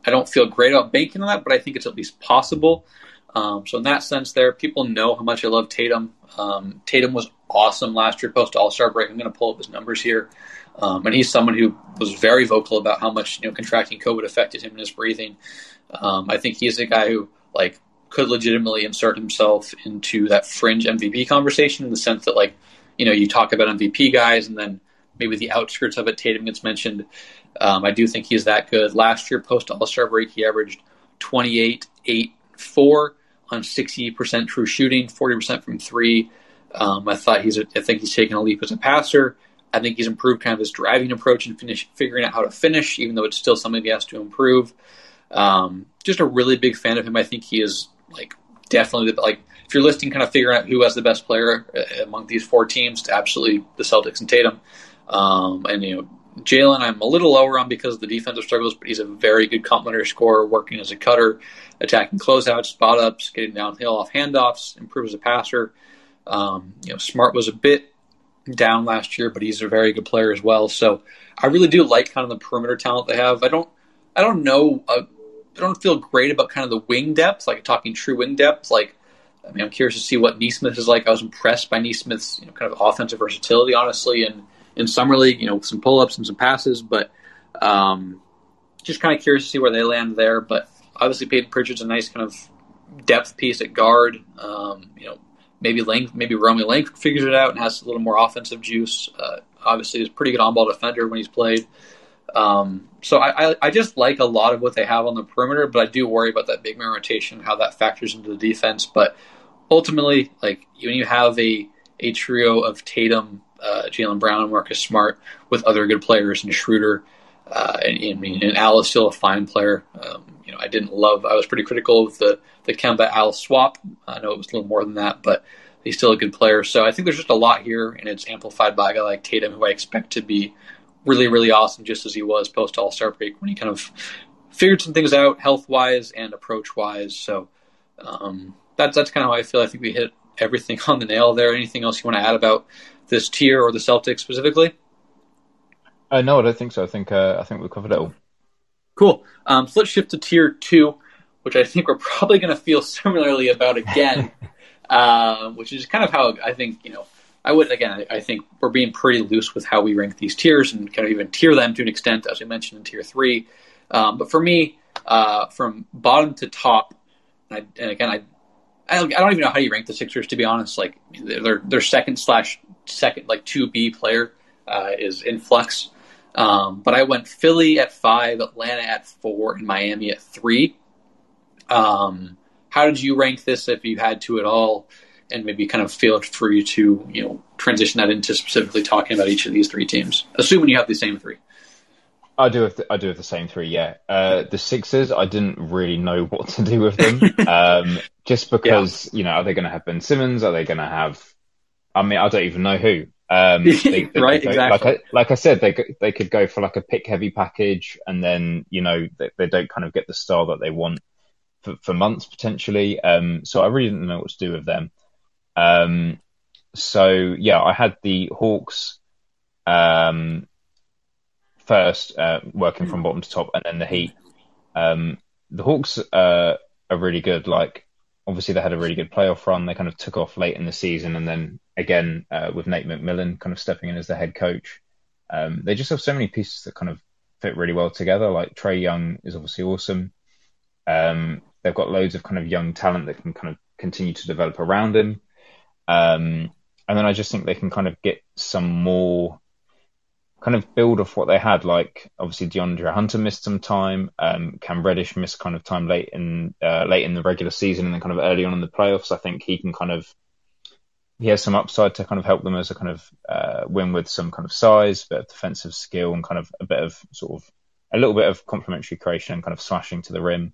I don't feel great about banking on that, but I think it's at least possible. Um, so in that sense, there people know how much I love Tatum. Um, Tatum was awesome last year post All Star break. I'm going to pull up his numbers here, um, and he's someone who was very vocal about how much you know contracting COVID affected him in his breathing. Um, I think he's a guy who like could legitimately insert himself into that fringe MVP conversation in the sense that like you know you talk about MVP guys and then maybe the outskirts of it Tatum gets mentioned. Um, I do think he's that good. Last year post All Star break he averaged 28, 8, 4 on 60% true shooting, 40% from three. Um, I thought he's a, I think he's taken a leap as a passer. I think he's improved kind of his driving approach and finish, figuring out how to finish, even though it's still something he has to improve. Um, just a really big fan of him. I think he is like definitely the, like if you're listing kind of figuring out who has the best player uh, among these four teams, absolutely the Celtics and Tatum. Um, and you know Jaylen, I'm a little lower on because of the defensive struggles, but he's a very good complementary scorer, working as a cutter, attacking closeouts, spot ups, getting downhill off handoffs, improves as a passer. Um, you know, Smart was a bit down last year, but he's a very good player as well. So I really do like kind of the perimeter talent they have. I don't, I don't know uh, I don't feel great about kind of the wing depth, like talking true wing depth. Like, I mean, I'm curious to see what Nesmith is like. I was impressed by Nesmith's you know, kind of offensive versatility, honestly, and in summer league, you know, some pull ups and some passes, but um, just kind of curious to see where they land there. But obviously, Payton Pritchard's a nice kind of depth piece at guard. Um, you know, maybe Lang, maybe Romeo Langford figures it out and has a little more offensive juice. Uh, obviously, is a pretty good on-ball defender when he's played. Um, so I, I, I, just like a lot of what they have on the perimeter, but I do worry about that big man rotation, how that factors into the defense. But ultimately, like when you have a a trio of Tatum, uh, Jaylen Brown, and Marcus Smart with other good players and Schroeder, uh, and, mean, and Al is still a fine player. Um, know, I didn't love. I was pretty critical of the the Kemba Al swap. I know it was a little more than that, but he's still a good player. So I think there's just a lot here, and it's amplified by a guy like Tatum, who I expect to be really, really awesome, just as he was post All Star break when he kind of figured some things out health wise and approach wise. So um, that's that's kind of how I feel. I think we hit everything [LAUGHS] on the nail there. Anything else you want to add about this tier or the Celtics specifically? Uh, no, I don't think so. I think uh, I think we covered it all. Cool. Um, so let's shift to tier two, which I think we're probably going to feel [LAUGHS] similarly about again, [LAUGHS] uh, which is kind of how I think you know. I would again. I, I think we're being pretty loose with how we rank these tiers and kind of even tier them to an extent, as we mentioned in tier three. Um, but for me, uh, from bottom to top, and, I, and again, I I, I don't even know how you rank the Sixers to be honest. Like their their second slash second like two B player uh, is in flux. Um, but I went Philly at five, Atlanta at four, and Miami at three. Um, how did you rank this if you had to at all? And maybe kind of feel for you to you know transition that into specifically talking about each of these three teams, assuming you have the same three. I do have the, I do have the same three. Yeah, uh, the Sixers. I didn't really know [LAUGHS] what to do with them, um, just [LAUGHS] because yeah. you know, are they going to have Ben Simmons? Are they going to have? I mean, I don't even know who. Um, [LAUGHS] they, they right, go, exactly. Like I, like I said, they they could go for like a pick heavy package, and then you know they, they don't kind of get the style that they want for, for months potentially. Um, so I really didn't know what to do with them. Um, so yeah, I had the Hawks. Um, first, uh, working from bottom to top, and then the Heat. Um, the Hawks uh, are really good. Like, obviously, they had a really good playoff run. They kind of took off late in the season, and then again uh, with Nate McMillan kind of stepping in as the head coach, um, they just have so many pieces that kind of fit really well together. Like Trae Young is obviously awesome. Um, they've got loads of kind of young talent that can kind of continue to develop around him. Um, and then I just think they can kind of get some more kind of build off what they had. Like obviously DeAndre Hunter missed some time. Um, Cam Reddish missed kind of time late in uh, late in the regular season and then kind of early on in the playoffs. I think he can kind of he has some upside to kind of help them as a kind of uh, win with some kind of size, bit of defensive skill, and kind of a bit of sort of a little bit of complementary creation and kind of slashing to the rim.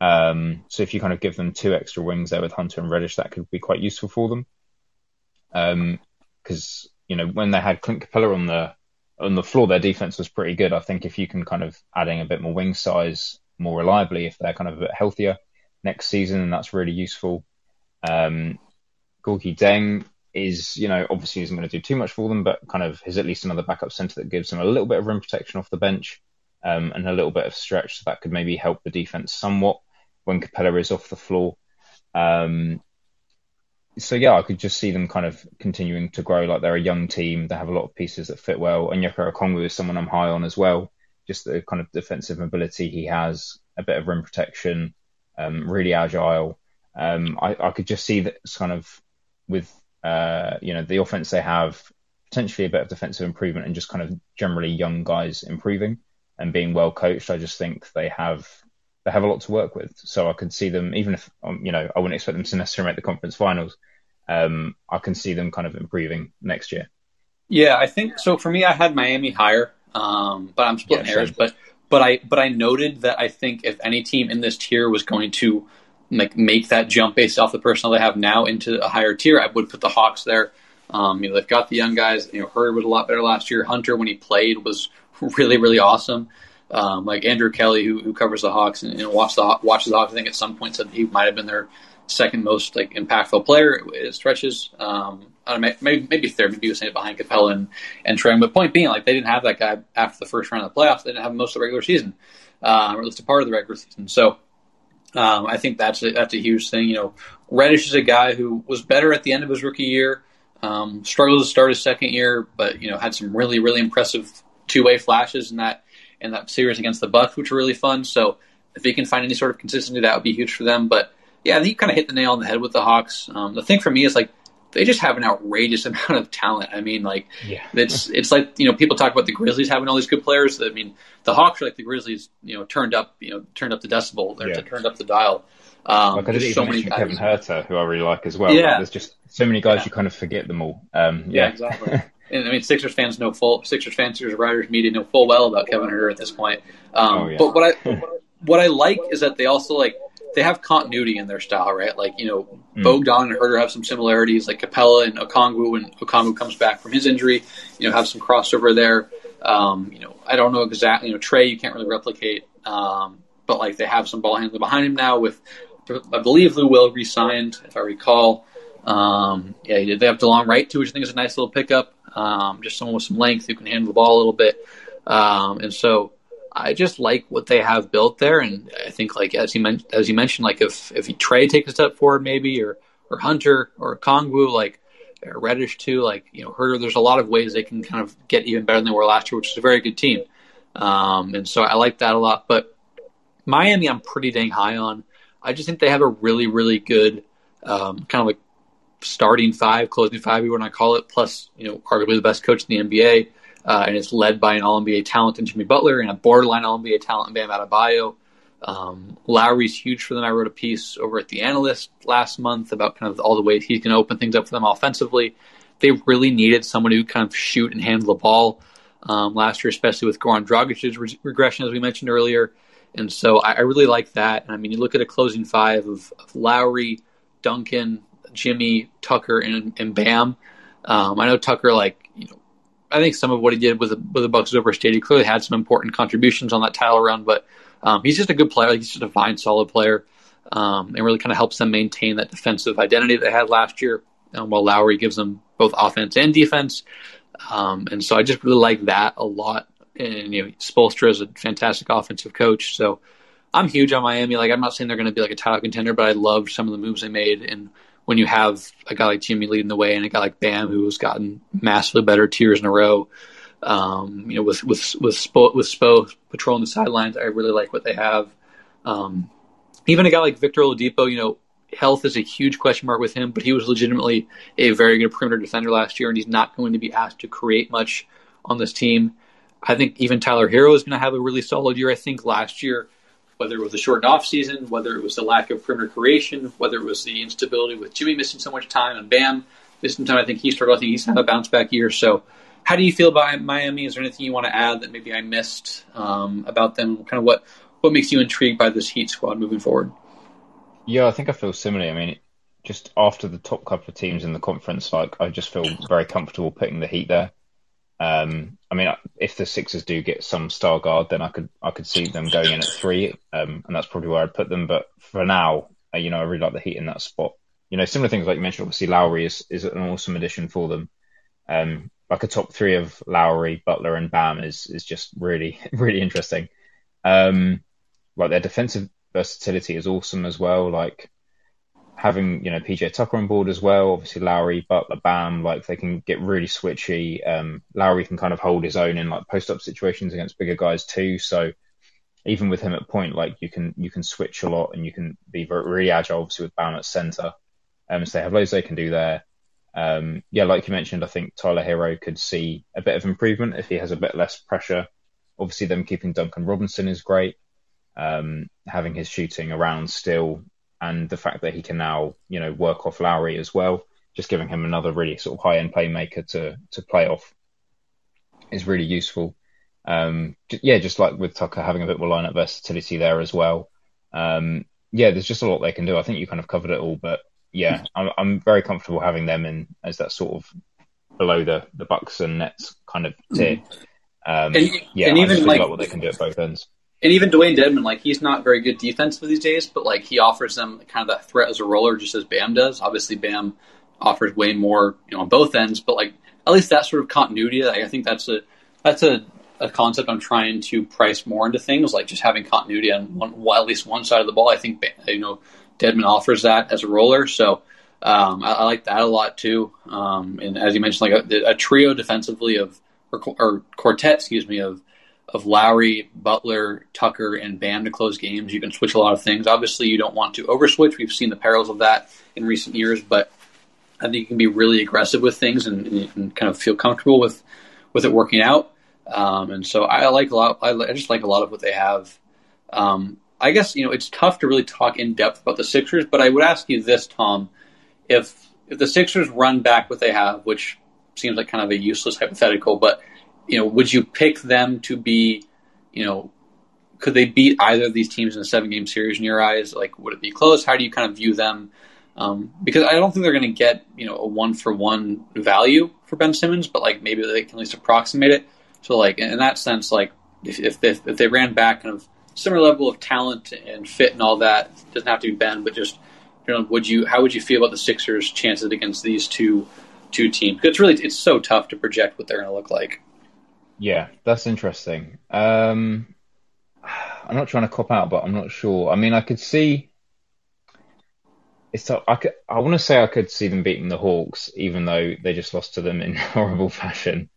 Um, so if you kind of give them two extra wings there with Hunter and Reddish, that could be quite useful for them. Because um, you know when they had Clint Capela on the on the floor, their defense was pretty good. I think if you can kind of adding a bit more wing size more reliably, if they're kind of a bit healthier next season, that's really useful. Um, Gorgui Dieng is, you know, obviously isn't going to do too much for them, but kind of is at least another backup center that gives them a little bit of rim protection off the bench um, and a little bit of stretch. So that could maybe help the defense somewhat when Capela is off the floor. Um, so yeah, I could just see them kind of continuing to grow. Like they're a young team, they have a lot of pieces that fit well. And Onyeka Okongwu is someone I'm high on as well. Just the kind of defensive mobility he has, a bit of rim protection, um, really agile. Um, I, I, could just see that kind of with uh, you know the offense they have, potentially a bit of defensive improvement, and just kind of generally young guys improving and being well coached. I just think they have they have a lot to work with. So I could see them, even if um, you know I wouldn't expect them to necessarily make the conference finals, um, I can see them kind of improving next year. Yeah, I think so. For me, I had Miami higher, um, but I'm splitting yeah, hairs. But but I but I noted that I think if any team in this tier was going to like make that jump based off the personnel they have now into a higher tier, I would put the Hawks there. Um, you know, they've got the young guys. You know, Hurd was a lot better last year. Hunter, when he played, was [LAUGHS] really really awesome. Um, like Andrew Kelly, who, who covers the Hawks and, and watch the watches the Hawks, I think at some point said he might have been their second most like impactful player. It stretches. Um, know, maybe maybe third. Maybe he was saying it behind Capela and and Trae. But point being, like they didn't have that guy after the first round of the playoffs. They didn't have most of the regular season, uh, or at least a part of the regular season. So um, I think that's a, that's a huge thing. You know, Reddish is a guy who was better at the end of his rookie year. Um, struggled to start his second year, but you know had some really really impressive two way flashes in that in that series against the Bucks, which were really fun. So if he can find any sort of consistency, that would be huge for them. But yeah, I think kind of hit the nail on the head with the Hawks. Um, the thing for me is like they just have an outrageous [LAUGHS] amount of talent. I mean, like yeah. it's it's like you know people talk about the Grizzlies having all these good players. I mean, the Hawks are like the Grizzlies, you know, turned up, you know, turned up the decibel, or yeah. turned up the dial. Um, like I did so many Kevin Huerter, who I really like as well. Yeah. Like, there's just so many guys yeah. you kind of forget them all. Um, yeah. yeah, exactly. [LAUGHS] and I mean, Sixers fans know full Sixers fans, Sixers writers, media know full well about Kevin Huerter at this point. Um, oh, yeah. But [LAUGHS] what I what I like is that they also like they have continuity in their style, right? Like you know, mm. Bogdan and Huerter have some similarities. Like Capella and Okongwu, when Okongwu comes back from his injury, you know, have some crossover there. Um, you know, I don't know exactly. You know, Trae, you can't really replicate, um, but like they have some ball handling behind him now. With I believe Lou Will re-signed, if I recall. Um, yeah, they have Delon Wright too, which I think is a nice little pickup. Um, just someone with some length who can handle the ball a little bit. Um, and so I just like what they have built there, and I think like as you mentioned, as you mentioned, like if if Trae takes a step forward, maybe or or Hunter or Kongwu, like or Reddish too, like you know Huerter. There's a lot of ways they can kind of get even better than they were last year, which is a very good team. Um, and so I like that a lot. But Miami, I'm pretty dang high on. I just think they have a really really good um, kind of like starting five, closing five, you want to call it, plus you know arguably the best coach in the NBA uh, and it's led by an All NBA talent in Jimmy Butler and a borderline All NBA talent in Bam Adebayo. Um, Lowry's huge for them. I wrote a piece over at the Analyst last month about kind of all the ways he can open things up for them offensively. They really needed someone who kind of shoot and handle the ball um, last year, especially with Goran Dragic's re- regression, as we mentioned earlier. And so I, I, really like that. And I mean, you look at a closing five of, of Lowry, Duncan, Jimmy, Tucker, and, and Bam. Um, I know Tucker, like, I think some of what he did with the, with the Bucks overstayed. He clearly had some important contributions on that title run, but um, he's just a good player. He's just a fine, solid player, um, and really kind of helps them maintain that defensive identity they had last year. Um, while Lowry gives them both offense and defense, um, and so I just really like that a lot. And you know, Spoelstra is a fantastic offensive coach, so I'm huge on Miami. Like I'm not saying they're going to be like a title contender, but I loved some of the moves they made and when you have a guy like Jimmy leading the way and a guy like Bam who has gotten massively better tiers in a row, um, you know, with with with Spo, with Spo patrolling the sidelines, I really like what they have. Um, even a guy like Victor Oladipo, you know, health is a huge question mark with him, but he was legitimately a very good perimeter defender last year, and he's not going to be asked to create much on this team. I think even Tyler Herro is going to have a really solid year. I think last year whether it was the shortened off season, whether it was the lack of perimeter creation, whether it was the instability with Jimmy missing so much time and Bam missing time. I think he struggled. I think he's had a bounce back year. So, how do you feel about Miami? Is there anything you want to add that maybe I missed um, about them? Kind of what what makes you intrigued by this Heat squad moving forward? Yeah, I think I feel similarly. I mean, just after the top couple of teams in the conference, like I just feel very comfortable putting the Heat there. Um, I mean, if the Sixers do get some star guard, then I could I could see them going in at three, um, and that's probably where I'd put them. But for now, uh, you know, I really like the Heat in that spot. You know, similar things like you mentioned. Obviously, Lowry is is an awesome addition for them. Um, like a top three of Lowry, Butler, and Bam is is just really [LAUGHS] really interesting. Um, like their defensive versatility is awesome as well. Like having you know PJ Tucker on board as well. Obviously Lowry, Butler, Bam, like they can get really switchy. Um, Lowry can kind of hold his own in like post up situations against bigger guys too. So even with him at point, like you can you can switch a lot and you can be very, really agile. Obviously with Bam at center, um, so they have loads they can do there. Um, yeah, like you mentioned, I think Tyler Herro could see a bit of improvement if he has a bit less pressure. Obviously, them keeping Duncan Robinson is great. Um, having his shooting around still and the fact that he can now, you know, work off Lowry as well, just giving him another really sort of high end playmaker to to play off is really useful. Um, yeah, just like with Tucker having a bit more lineup versatility there as well. Um, yeah, there's just a lot they can do. I think you kind of covered it all, but yeah, I'm, I'm very comfortable having them in as that sort of below the the Bucks and Nets kind of tier. Um, and, yeah, and I even like, like what they can do at both ends and even Dewayne Dedmon, like he's not very good defensively these days, but like he offers them kind of that threat as a roller, just as Bam does. Obviously, Bam offers way more, you know, on both ends, but like at least that sort of continuity, like, I think that's a that's a, a concept I'm trying to price more into things, like just having continuity on one, well, at least one side of the ball. I think you know Dedmon offers that as a roller, so Um, I, I, like that a lot too. Um, and as you mentioned, like a, a trio defensively of or, or, quartet, excuse me, of of Lowry, Butler, Tucker, and Bam to close games. You can switch a lot of things. Obviously, you don't want to overswitch. We've seen the perils of that in recent years, but I think you can be really aggressive with things and, and kind of feel comfortable with with it working out. Um, and so I like a lot. I, I, just like a lot of what they have. Um, I guess you know it's tough to really talk in depth about the Sixers, but I would ask you this, Tom: if if the Sixers run back what they have, which seems like kind of a useless hypothetical, but you know, would you pick them to be, you know, could they beat either of these teams in a seven game series in your eyes? Like, would it be close? How do you kind of view them? Um, because I don't think they're going to get you know a one for one value for Ben Simmons, but like maybe they can at least approximate it. So like in that sense, like if if, if, if they ran back kind of similar level of talent and fit and all that, doesn't have to be Ben, but just you know, would you how would you feel about the Sixers' chances against these two two teams? It's really it's so tough to project what they're going to look like. Yeah, that's interesting. Um, I'm not trying to cop out, but I'm not sure. I mean, I could see it's I could I want to say I could see them beating the Hawks, even though they just lost to them in [LAUGHS] horrible fashion.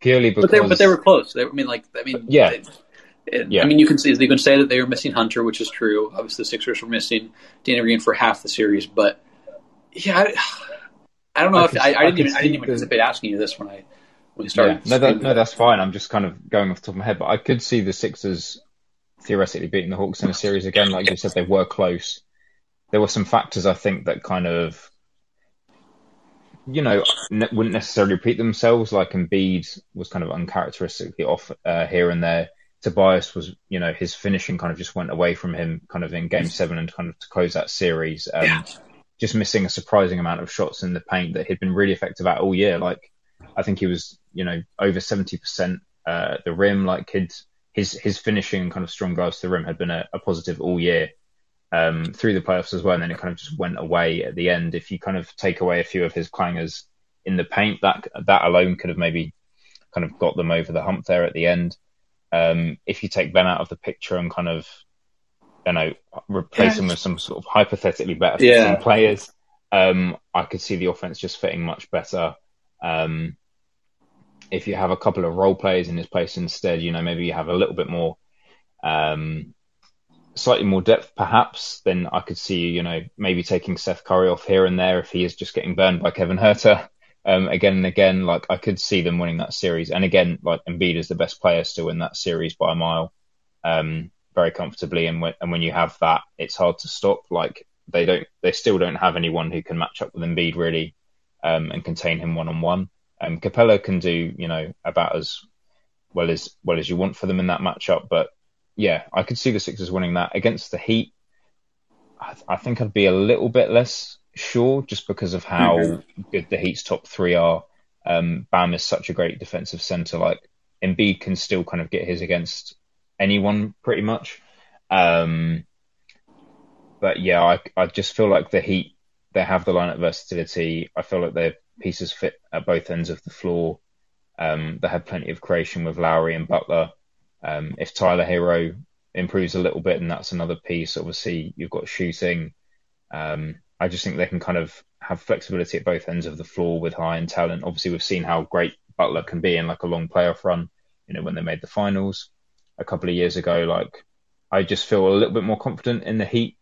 Purely because, but they, but they were close. They, I mean, like, I mean, yeah. They, yeah. I mean, you can see you can say that they were missing Hunter, which is true. Obviously, the Sixers were missing Danny Green for half the series, but yeah, I, [SIGHS] I don't know I if could, I, I, didn't even I didn't even anticipate asking you this when I when we started. Yeah. No, that, no, that's fine. I'm just kind of going off the top of my head, but I could see the Sixers theoretically beating the Hawks in a series again. Like you said, they were close there were some factors I think that kind of, you know, ne- wouldn't necessarily repeat themselves. Like Embiid was kind of uncharacteristically off uh, here and there. Tobias was, you know, his finishing kind of just went away from him kind of in game seven and kind of to close that series. Um, yeah. Just missing a surprising amount of shots in the paint that he'd been really effective at all year. Like, I think he was, you know, over 70% uh, the rim. Like, he'd, his, his finishing kind of strong drives to the rim had been a, a positive all year um, through the playoffs as well, and then it kind of just went away at the end. If you kind of take away a few of his clangers in the paint, that that alone could have maybe kind of got them over the hump there at the end. Um, if you take Ben out of the picture and kind of, you know, replace yeah. him with some sort of hypothetically better yeah. players, um, I could see the offense just fitting much better. Um, if you have a couple of role players in his place instead, you know, maybe you have a little bit more um, slightly more depth, perhaps, then I could see, you know, maybe taking Seth Curry off here and there if he is just getting burned by Kevin Huerter um, again and again. Like I could see them winning that series. And again, like Embiid is the best player still in that series by a mile, um, very comfortably. And when, and when you have that, it's hard to stop. Like they don't, they still don't have anyone who can match up with Embiid really um, and contain him one on one. Um, Capela can do, you know, about as well as well as you want for them in that matchup, but yeah, I could see the Sixers winning that against the Heat. I, th- I think I'd be a little bit less sure just because of how mm-hmm. good the Heat's top three are. Um, Bam is such a great defensive center. Like Embiid can still kind of get his against anyone pretty much. Um, but yeah, I, I just feel like the Heat, they have the lineup versatility. I feel like their pieces fit at both ends of the floor. Um, they have plenty of creation with Lowry and Butler. Um, if Tyler Herro improves a little bit, and that's another piece. Obviously, you've got shooting. Um, I just think they can kind of have flexibility at both ends of the floor with high end talent. Obviously, we've seen how great Butler can be in like a long playoff run. You know, when they made the finals a couple of years ago, like I just feel a little bit more confident in the Heat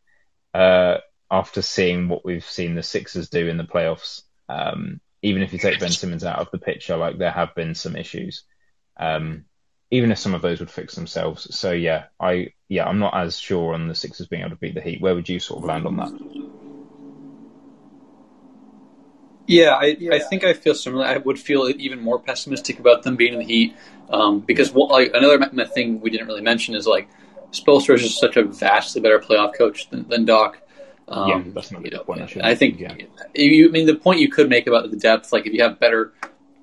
uh, after seeing what we've seen the Sixers do in the playoffs. Um, even if you take Ben Simmons out of the picture, like there have been some issues. Um, even if some of those would fix themselves. So yeah, I yeah, I'm not as sure on the Sixers being able to beat the Heat. Where would you sort of land on that? Yeah, I, yeah. I think I feel similar. I would feel even more pessimistic about them being in the Heat um, because like another thing we didn't really mention is like Spoelstra is just such a vastly better playoff coach than, than Doc. Um, yeah, that's not you know, point. I, I think yeah. you, I mean the point you could make about the depth, like if you have better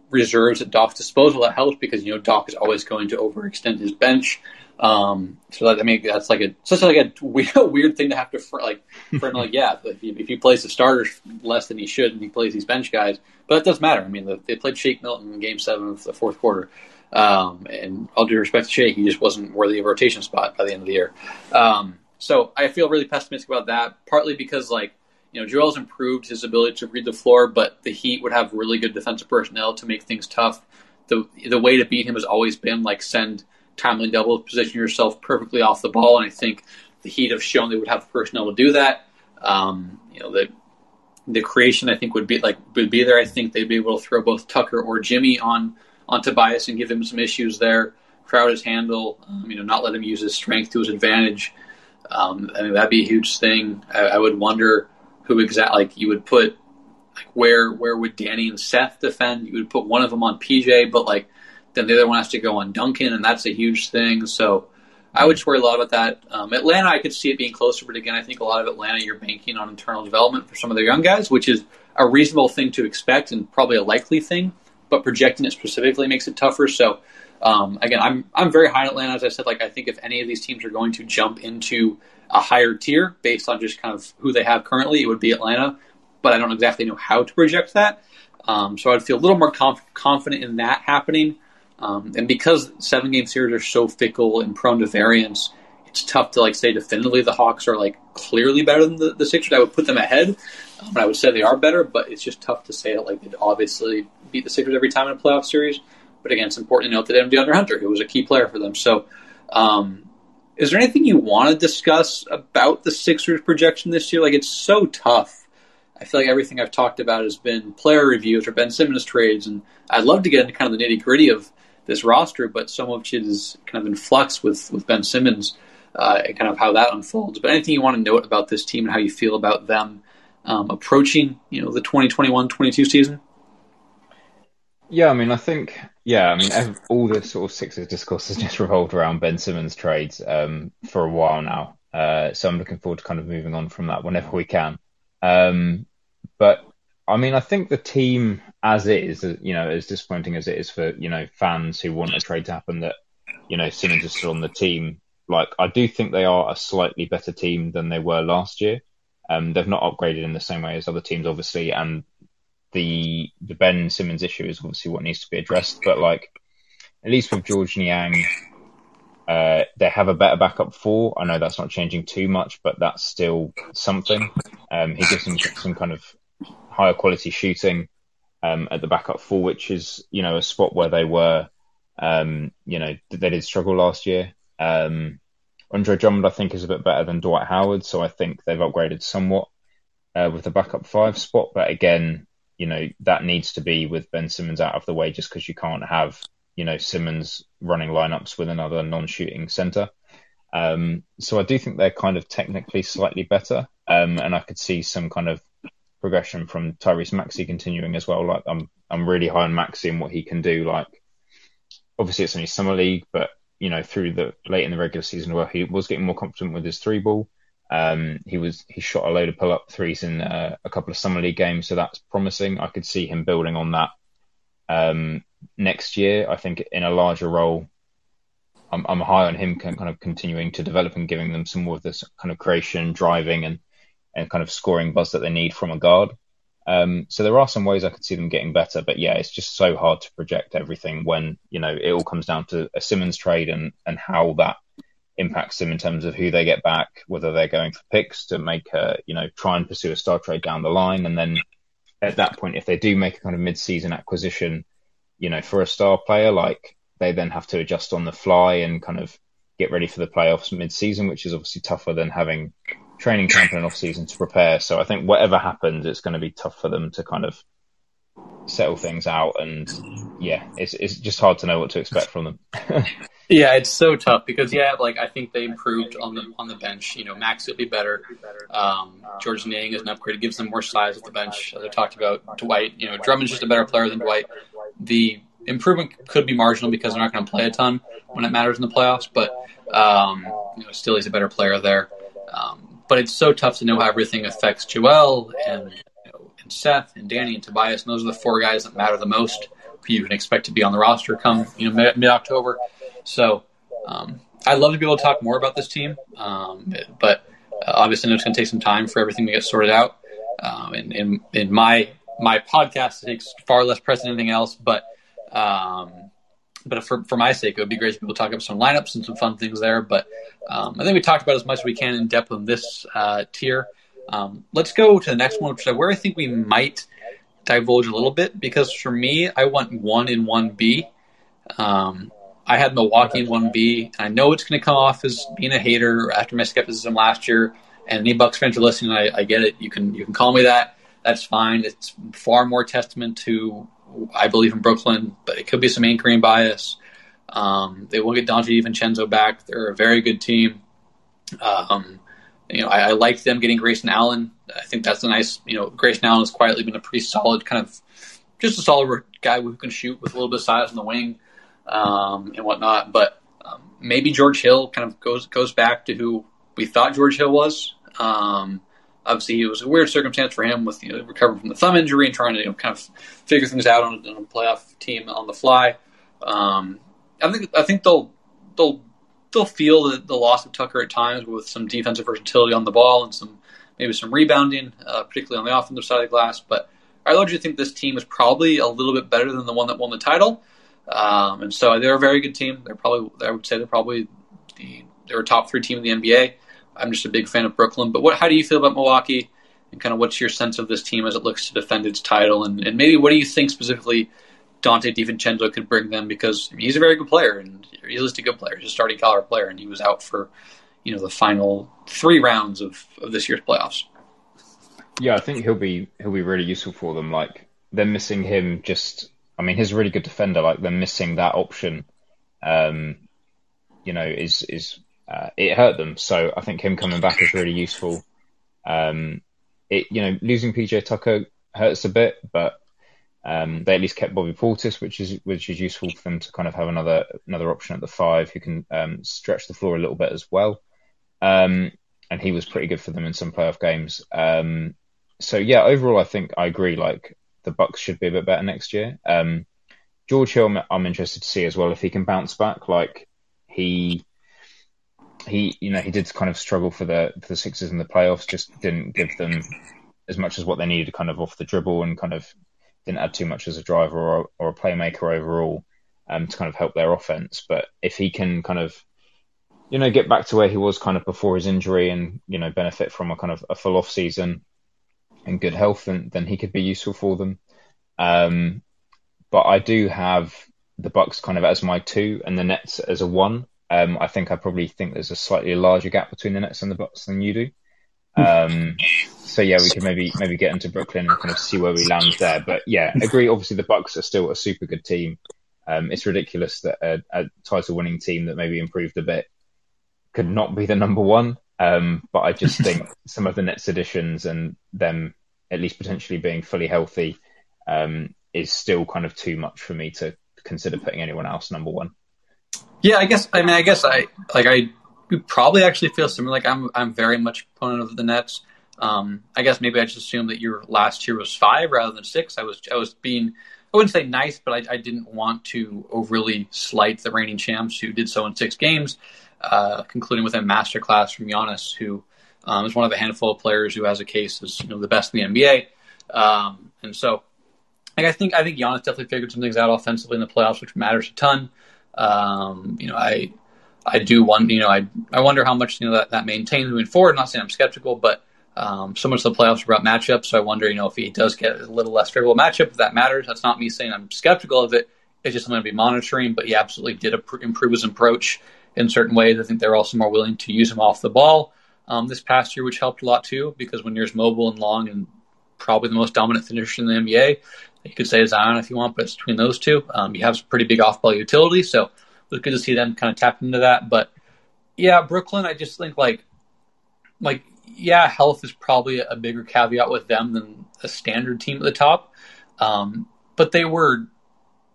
reserves at Doc's disposal, that helps because you know Doc is always going to overextend his bench. Um, so that, I mean that's like a such like a [LAUGHS] weird, weird thing to have to for, like for like yeah if he, if he plays the starters less than he should and he plays these bench guys, but that does matter. I mean the, they played Shake Milton in Game Seven of the fourth quarter. Um, and all due respect to Shake, he just wasn't worthy of a rotation spot by the end of the year. Um, so I feel really pessimistic about that, partly because like you know, Joel's improved his ability to read the floor, but the Heat would have really good defensive personnel to make things tough. The the way to beat him has always been like send timely doubles, position yourself perfectly off the ball, and I think the Heat have shown they would have personnel to do that. Um, you know, the the creation I think would be like would be there. I think they'd be able to throw both Tucker or Jimmy on on Tobias and give him some issues there. Crowd his handle, um, you know, not let him use his strength to his advantage. Um, I mean, that'd be a huge thing. I, I would wonder who exactly like you would put like where where would Danny and Seth defend? You would put one of them on PJ, but like then the other one has to go on Duncan, and that's a huge thing. So I would just worry a lot about that. Um, Atlanta, I could see it being closer, but again, I think a lot of Atlanta, you're banking on internal development for some of their young guys, which is a reasonable thing to expect and probably a likely thing. But projecting it specifically makes it tougher. So um, again, I'm I'm very high in Atlanta. As I said, like I think if any of these teams are going to jump into a higher tier based on just kind of who they have currently, it would be Atlanta. But I don't exactly know how to project that. Um, so I'd feel a little more conf- confident in that happening. Um, and because seven game series are so fickle and prone to variance, it's tough to like say definitively the Hawks are like clearly better than the, the Sixers. I would put them ahead. Um, I would say they are better, but it's just tough to say that like they'd obviously beat the Sixers every time in a playoff series. But again, it's important to note that DeAndre Hunter, who was a key player for them. So, um, is there anything you want to discuss about the Sixers projection this year? Like, it's so tough. I feel like everything I've talked about has been player reviews or Ben Simmons trades, and I'd love to get into kind of the nitty gritty of this roster, but so much is kind of in flux with, with Ben Simmons uh, and kind of how that unfolds. But anything you want to note about this team and how you feel about them um, approaching, you know, the 2021-22 season? Yeah, I mean, I think, yeah, I mean, all the sort of Sixers discourse has [LAUGHS] just revolved around Ben Simmons trades um, for a while now. Uh, so I'm looking forward to kind of moving on from that whenever we can. Um, but I mean, I think the team as is, you know, as disappointing as it is for you know fans who want a trade to happen, that you know Simmons is still on the team. Like, I do think they are a slightly better team than they were last year. Um, they've not upgraded in the same way as other teams, obviously, and the the Ben Simmons issue is obviously what needs to be addressed. But like, at least with Georges Niang, uh, they have a better backup four. I know that's not changing too much, but that's still something. Um, he gives them some kind of higher quality shooting um, at the backup four, which is you know a spot where they were, um, you know, they did struggle last year. Um, Andre Drummond, I think, is a bit better than Dwight Howard, so I think they've upgraded somewhat uh, with the backup five spot. But again, you know that needs to be with Ben Simmons out of the way, just because you can't have you know Simmons running lineups with another non-shooting center. Um, so I do think they're kind of technically slightly better, um, and I could see some kind of progression from Tyrese Maxey continuing as well. Like I'm I'm really high on Maxey and what he can do. Like obviously it's only summer league, but you know through the late in the regular season where he was getting more confident with his three ball. Um, he was he shot a load of pull up threes in uh, a couple of summer league games, so that's promising. I could see him building on that um, next year. I think in a larger role. I'm, I'm high on him kind of continuing to develop and giving them some more of this kind of creation, driving, and and kind of scoring buzz that they need from a guard. Um, so there are some ways I could see them getting better, but yeah, it's just so hard to project everything when you know it all comes down to a Simmons trade and and how that impacts them in terms of who they get back, whether they're going for picks to make a, you know, try and pursue a star trade down the line. And then at that point, if they do make a kind of mid season acquisition, you know, for a star player, like they then have to adjust on the fly and kind of get ready for the playoffs mid season, which is obviously tougher than having training camp and off season to prepare. So I think whatever happens, it's going to be tough for them to kind of settle things out. And yeah, it's, it's just hard to know what to expect from them. [LAUGHS] Yeah, it's so tough because yeah, like I think they improved on the on the bench. You know, Max will be better. Um, Georges Niang is an upgrade; it gives them more size at the bench. As I talked about, Dwight. You know, Drummond's just a better player than Dwight. The improvement could be marginal because they're not going to play a ton when it matters in the playoffs. But um, you know, still he's a better player there. Um, but it's so tough to know how everything affects Joel and you know, and Seth and Danny and Tobias. And those are the four guys that matter the most. Who you can expect to be on the roster come you know mid October. So um, I'd love to be able to talk more about this team, um, but uh, obviously it's going to take some time for everything to get sorted out. Um, and in, my my podcast takes far less precedent than anything else, but um, but for, for my sake, it would be great to be able to talk about some lineups and some fun things there. But um, I think we talked about as much as we can in depth on this uh, tier. Um, let's go to the next one, which is where I think we might divulge a little bit because for me, I want one in one B. Um, I had Milwaukee in one B. I know it's going to come off as being a hater after my skepticism last year. And any Bucks fans are listening, I, I get it. You can you can call me that. That's fine. It's far more testament to I believe in Brooklyn, but it could be some anchoring bias. Um, they will get Donte DiVincenzo back. They're a very good team. Um, you know, I, I like them getting Grayson Allen. I think that's a nice. You know, Grayson Allen has quietly been a pretty solid kind of, just a solid guy who can shoot with a little bit of size on the wing um, and whatnot. But um, maybe George Hill kind of goes goes back to who we thought George Hill was. Um, obviously, it was a weird circumstance for him with you know, recovering from the thumb injury and trying to you know, kind of figure things out on, on a playoff team on the fly. Um, I think I think they'll they'll they'll feel the, the loss of Tucker at times with some defensive versatility on the ball and some maybe some rebounding, uh, particularly on the offensive side of the glass. But I largely think this team is probably a little bit better than the one that won the title. Um, and so they're a very good team. They're probably I would say they're probably the they're a top three team in the NBA. I'm just a big fan of Brooklyn. But what how do you feel about Milwaukee? And kind of what's your sense of this team as it looks to defend its title? And, and maybe what do you think specifically Donte DiVincenzo could bring them because he's a very good player and he's a good player. He's a starting caliber player, and he was out for you know the final three rounds of, of this year's playoffs. Yeah, I think he'll be he'll be really useful for them. Like they're missing him. Just I mean, he's a really good defender. Like they're missing that option. Um, you know, is is uh, it hurt them? So I think him coming back is really useful. Um, it you know losing PJ Tucker hurts a bit, but um, they at least kept Bobby Portis, which is which is useful for them to kind of have another another option at the five who can um, stretch the floor a little bit as well. Um, and he was pretty good for them in some playoff games. Um, so yeah, overall, I think I agree. Like the Bucks should be a bit better next year. Um, George Hill, I'm interested to see as well if he can bounce back. Like he he you know he did kind of struggle for the for the Sixers in the playoffs, just didn't give them as much as what they needed kind of off the dribble and kind of didn't add too much as a driver or, or a playmaker overall um, to kind of help their offense. But if he can kind of, you know, get back to where he was kind of before his injury and, you know, benefit from a kind of a full off season and good health, then, then he could be useful for them. Um, but I do have the Bucks kind of as my two and the Nets as a one. Um, I think I probably think there's a slightly larger gap between the Nets and the Bucks than you do. Um, so yeah, we could maybe maybe get into Brooklyn and kind of see where we land there. But yeah, agree. Obviously, the Bucks are still a super good team. Um, it's ridiculous that a, a title-winning team that maybe improved a bit could not be the number one. Um, but I just [LAUGHS] think some of the Nets additions and them at least potentially being fully healthy um, is still kind of too much for me to consider putting anyone else number one. Yeah, I guess. I mean, I guess I like I probably actually feel similar. Like I'm, I'm very much a proponent of the Nets. Um, I guess maybe I just assumed that your last year was five rather than six. I was I was being I wouldn't say nice, but I, I didn't want to overly slight the reigning champs who did so in six games, uh, concluding with a masterclass from Giannis, who um, is one of a handful of players who has a case as you know the best in the NBA. Um, and so, like, I think I think Giannis definitely figured some things out offensively in the playoffs, which matters a ton. Um, you know, I I do wonder, you know, I I wonder how much you know that, that maintains moving forward. I'm not saying I'm skeptical, but um, so much of the playoffs are about matchups, so I wonder, you know, if he does get a little less favorable matchup, if that matters. That's not me saying I'm skeptical of it. It's just something to be monitoring. But he absolutely did improve his approach in certain ways. I think they're also more willing to use him off the ball um, this past year, which helped a lot too, because when you're as mobile and long and probably the most dominant finisher in the NBA, you could say Zion if you want, but it's between those two. Um, you have some pretty big off ball utility, so it was good to see them kind of tap into that. But yeah, Brooklyn, I just think like like yeah, health is probably a bigger caveat with them than a standard team at the top. Um, but they were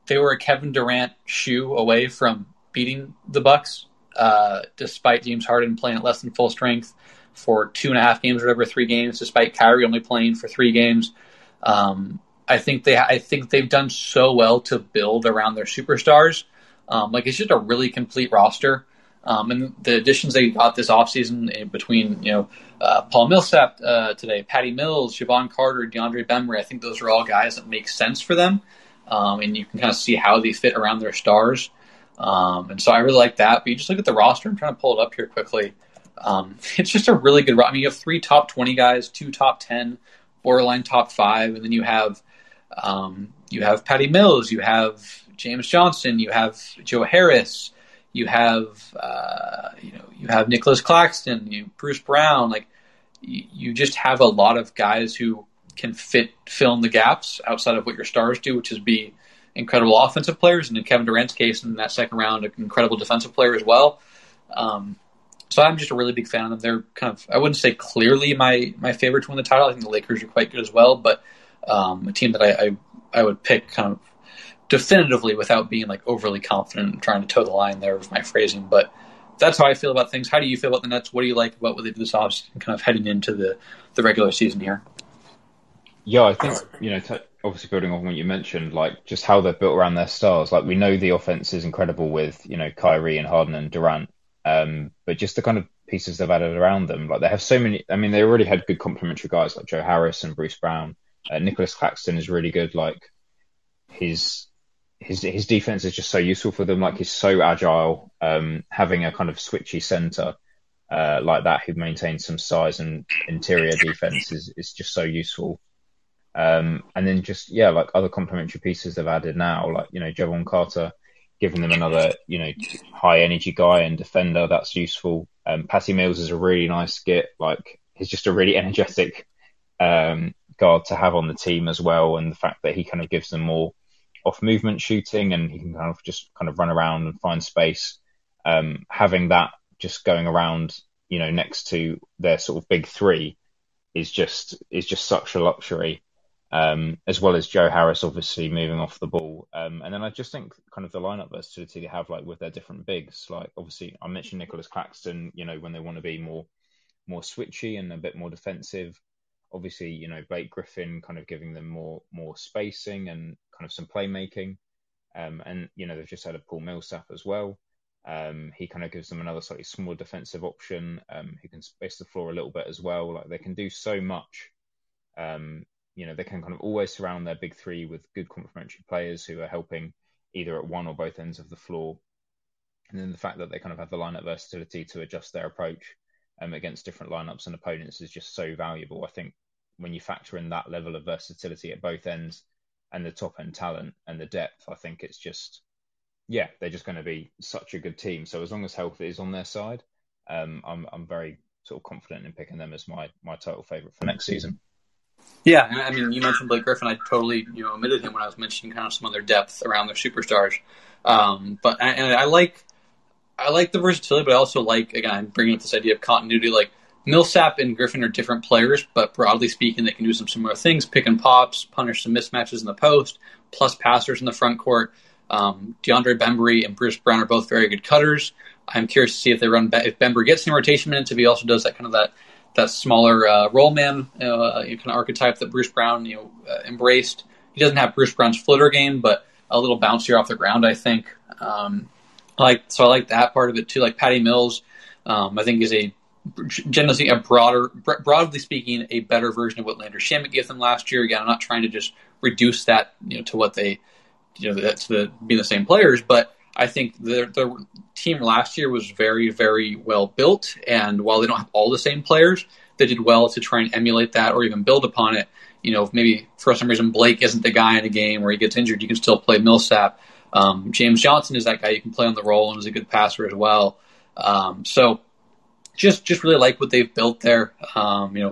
they were a Kevin Durant shoe away from beating the Bucks, uh, despite James Harden playing at less than full strength for two and a half games or whatever, three games, despite Kyrie only playing for three games. Um, I think they I think they've done so well to build around their superstars. Um, like it's just a really complete roster. Um, and the additions they got this offseason between, you know, uh, Paul Millsap uh, today, Patty Mills, Jevon Carter, DeAndre Bembry, I think those are all guys that make sense for them. Um, and you can kind of see how they fit around their stars. Um, and so I really like that. But you just look at the roster. I'm trying to pull it up here quickly. Um, [LAUGHS] it's just a really good. I mean, you have three top twenty guys, two top ten, borderline top five, and then you have um, you have Patty Mills, you have James Johnson, you have Joe Harris, you have uh, you know you have Nicolas Claxton, you Bruce Brown. Like you just have a lot of guys who can fit fill in the gaps outside of what your stars do, which is be incredible offensive players, and in Kevin Durant's case, in that second round, an incredible defensive player as well. Um, so I'm just a really big fan of them. They're kind of I wouldn't say clearly my my favorite to win the title. I think the Lakers are quite good as well, but um, a team that I, I, I would pick kind of definitively without being like overly confident and trying to toe the line there with my phrasing. But that's how I feel about things. How do you feel about the Nets? What do you like about what they did this offseason, kind of heading into the the regular season here? Yeah, I think you know, t- obviously building on what you mentioned, like just how they're built around their stars. Like we know the offense is incredible with you know Kyrie and Harden and Durant, um, but just the kind of pieces they've added around them, like they have so many. I mean, they already had good complementary guys like Joe Harris and Bruce Brown. Uh, Nicolas Claxton is really good. Like his his his defense is just so useful for them. Like he's so agile. Um, having a kind of switchy center uh, like that who maintains some size and interior defense is is just so useful. Um, and then just yeah, like other complementary pieces they've added now, like you know Jevon Carter, giving them another you know high energy guy and defender that's useful. Um, Patty Mills is a really nice get, like he's just a really [LAUGHS] energetic um, guard to have on the team as well, and the fact that he kind of gives them more off movement shooting and he can kind of just kind of run around and find space. Um, having that just going around, you know, next to their sort of big three is just is just such a luxury um, as well as Joe Harris obviously moving off the ball. Um, and then I just think kind of the lineup versatility they have like with their different bigs. Like obviously I mentioned Nicolas Claxton, you know, when they want to be more more switchy and a bit more defensive. Obviously, you know, Blake Griffin kind of giving them more more spacing and kind of some playmaking. Um, and you know, they've just had a Paul Millsap as well. Um, he kind of gives them another slightly small defensive option um, who can space the floor a little bit as well. Like they can do so much um, you know, they can kind of always surround their big three with good complementary players who are helping either at one or both ends of the floor. And then the fact that they kind of have the lineup versatility to adjust their approach um, against different lineups and opponents is just so valuable. I think when you factor in that level of versatility at both ends and the top end talent and the depth, I think it's just, yeah, they're just going to be such a good team. So as long as health is on their side, um, I'm I'm very sort of confident in picking them as my my total favorite for next season. Yeah, I mean, you mentioned Blake Griffin. I totally, you know, omitted him when I was mentioning kind of some other depth around their superstars. Um, but and I like, I like the versatility, but I also like again bringing up this idea of continuity. Like Millsap and Griffin are different players, but broadly speaking, they can do some similar things: pick and pops, punish some mismatches in the post, plus passers in the front court. Um, DeAndre Bembry and Bruce Brown are both very good cutters. I'm curious to see if they run if Bembry gets some rotation minutes, if he also does that kind of that that smaller uh, roll man uh, kind of archetype that Bruce Brown you know uh, embraced. He doesn't have Bruce Brown's footer game, but a little bouncier off the ground, I think. Um, like so, I like that part of it too. Like Patty Mills, um, I think is a generally a broader, broadly speaking, a better version of what Landry Shamet gave them last year. Again, I'm not trying to just reduce that you know to what they you know that's the being the same players, but I think the the team last year was very very well built, and while they don't have all the same players, they did well to try and emulate that or even build upon it. You know, maybe for some reason Blake isn't the guy in a game where he gets injured, you can still play Millsap. Um, James Johnson is that guy you can play on the role and is a good passer as well. Um, so just just really like what they've built there. Um, you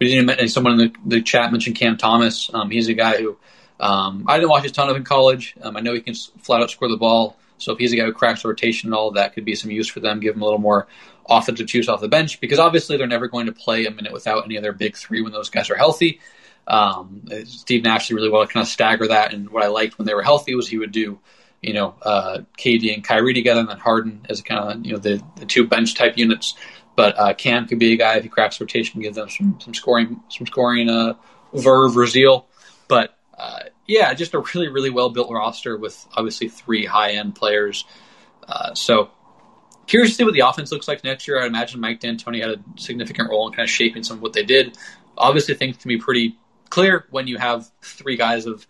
know, someone in the, the, chat mentioned Cam Thomas. Um, he's a guy who um, I didn't watch a ton of in college. Um, I know he can flat out score the ball. So if he's a guy who cracks the rotation and all that could be some use for them, give them a little more offensive juice off the bench because obviously they're never going to play a minute without any of their big three when those guys are healthy. Um, Steve Nash did really well to kind of stagger that. And what I liked when they were healthy was he would do, you know, uh, KD and Kyrie together and then Harden as kind of, you know, the, the two bench type units. But uh, Cam could be a guy if he cracks rotation, give them some, some scoring, some scoring uh, verve or zeal. But uh, yeah, just a really, really well built roster with obviously three high end players. Uh, so curious to see what the offense looks like next year. I imagine Mike D'Antoni had a significant role in kind of shaping some of what they did. Obviously, things can be pretty clear when you have three guys of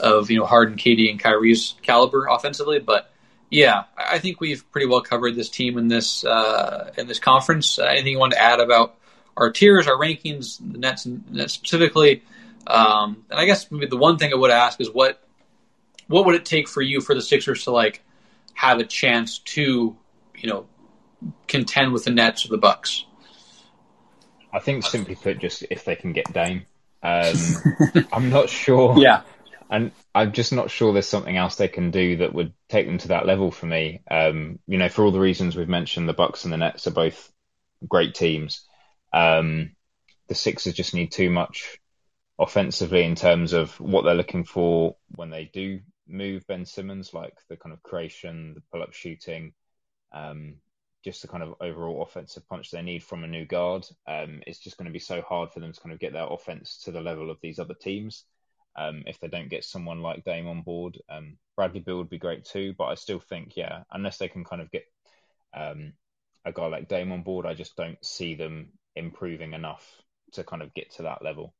of you know Harden, KD, and Kyrie's caliber offensively. But Yeah, I think we've pretty well covered this team in this uh, in this conference. Uh, anything you want to add about our tiers, our rankings, the Nets, Nets specifically? Um, and I guess the one thing I would ask is what what would it take for you for the Sixers to like have a chance to you know contend with the Nets or the Bucks? I think simply put, just if they can get Dame. Um, [LAUGHS] I'm not sure. Yeah. And I'm just not sure there's something else they can do that would take them to that level for me. Um, you know, for all the reasons we've mentioned, the Bucks and the Nets are both great teams. Um, the Sixers just need too much offensively in terms of what they're looking for when they do move Ben Simmons, like the kind of creation, the pull up shooting, um, just the kind of overall offensive punch they need from a new guard. Um, it's just going to be so hard for them to kind of get their offense to the level of these other teams. Um, if they don't get someone like Dame on board, um, Bradley Beal would be great too. But I still think, yeah, unless they can kind of get um, a guy like Dame on board, I just don't see them improving enough to kind of get to that level.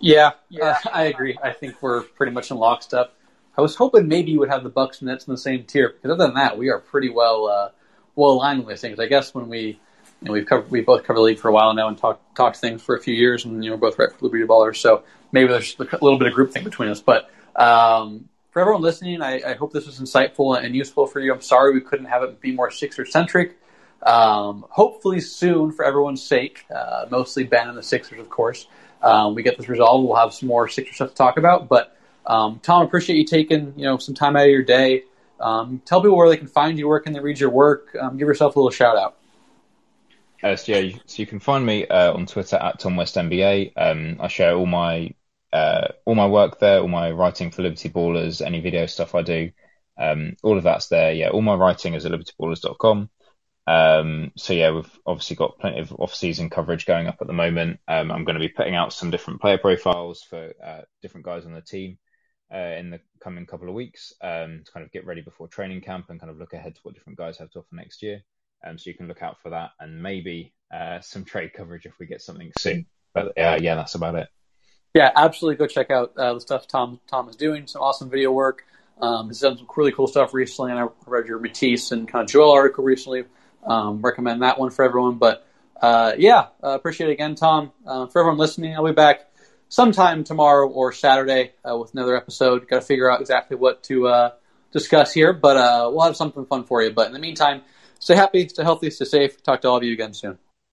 Yeah, yeah, uh, I agree. I think we're pretty much in lockstep. I was hoping maybe you would have the Bucks and Nets in the same tier because other than that, we are pretty well uh, well aligned with these things. I guess when we you know, we've covered we both covered the league for a while now and talked talked things for a few years, and you know both write for Liberty Ballers, so maybe there's a little bit of group thing between us. But um, for everyone listening, I, I, hope this was insightful and useful for you. I'm sorry we couldn't have it be more Sixer centric. Um, hopefully soon, for everyone's sake, uh, mostly Ben and the Sixers, of course. Um, we get this resolved. We'll have some more Sixer stuff to talk about, but um, Tom, appreciate you taking you know some time out of your day. Um, tell people where they can find you, where can they read your work. Um, give yourself a little shout out. Uh, so, yeah, so you can find me uh, on Twitter at Tom West NBA. Um, I share all my uh, all my work there, all my writing for Liberty Ballers, any video stuff I do. Um, all of that's there. Yeah, all my writing is at libertyballers.com. Um, so yeah, we've obviously got plenty of off-season coverage going up at the moment. Um, I'm going to be putting out some different player profiles for uh, different guys on the team uh, in the coming couple of weeks um, to kind of get ready before training camp and kind of look ahead to what different guys have to offer next year. Um, so you can look out for that and maybe uh, some trade coverage if we get something soon. But uh, yeah, that's about it. Yeah, absolutely. Go check out uh, the stuff Tom Tom is doing. Some awesome video work. Um, he's done some really cool stuff recently, and I read your Matisse and kind of Joel article recently. Um, recommend that one for everyone. But uh, yeah, uh, appreciate it again, Tom. Uh, for everyone listening, I'll be back sometime tomorrow or Saturday uh, with another episode. Got to figure out exactly what to uh, discuss here, but uh, we'll have something fun for you. But in the meantime, stay happy, stay healthy, stay safe. Talk to all of you again soon.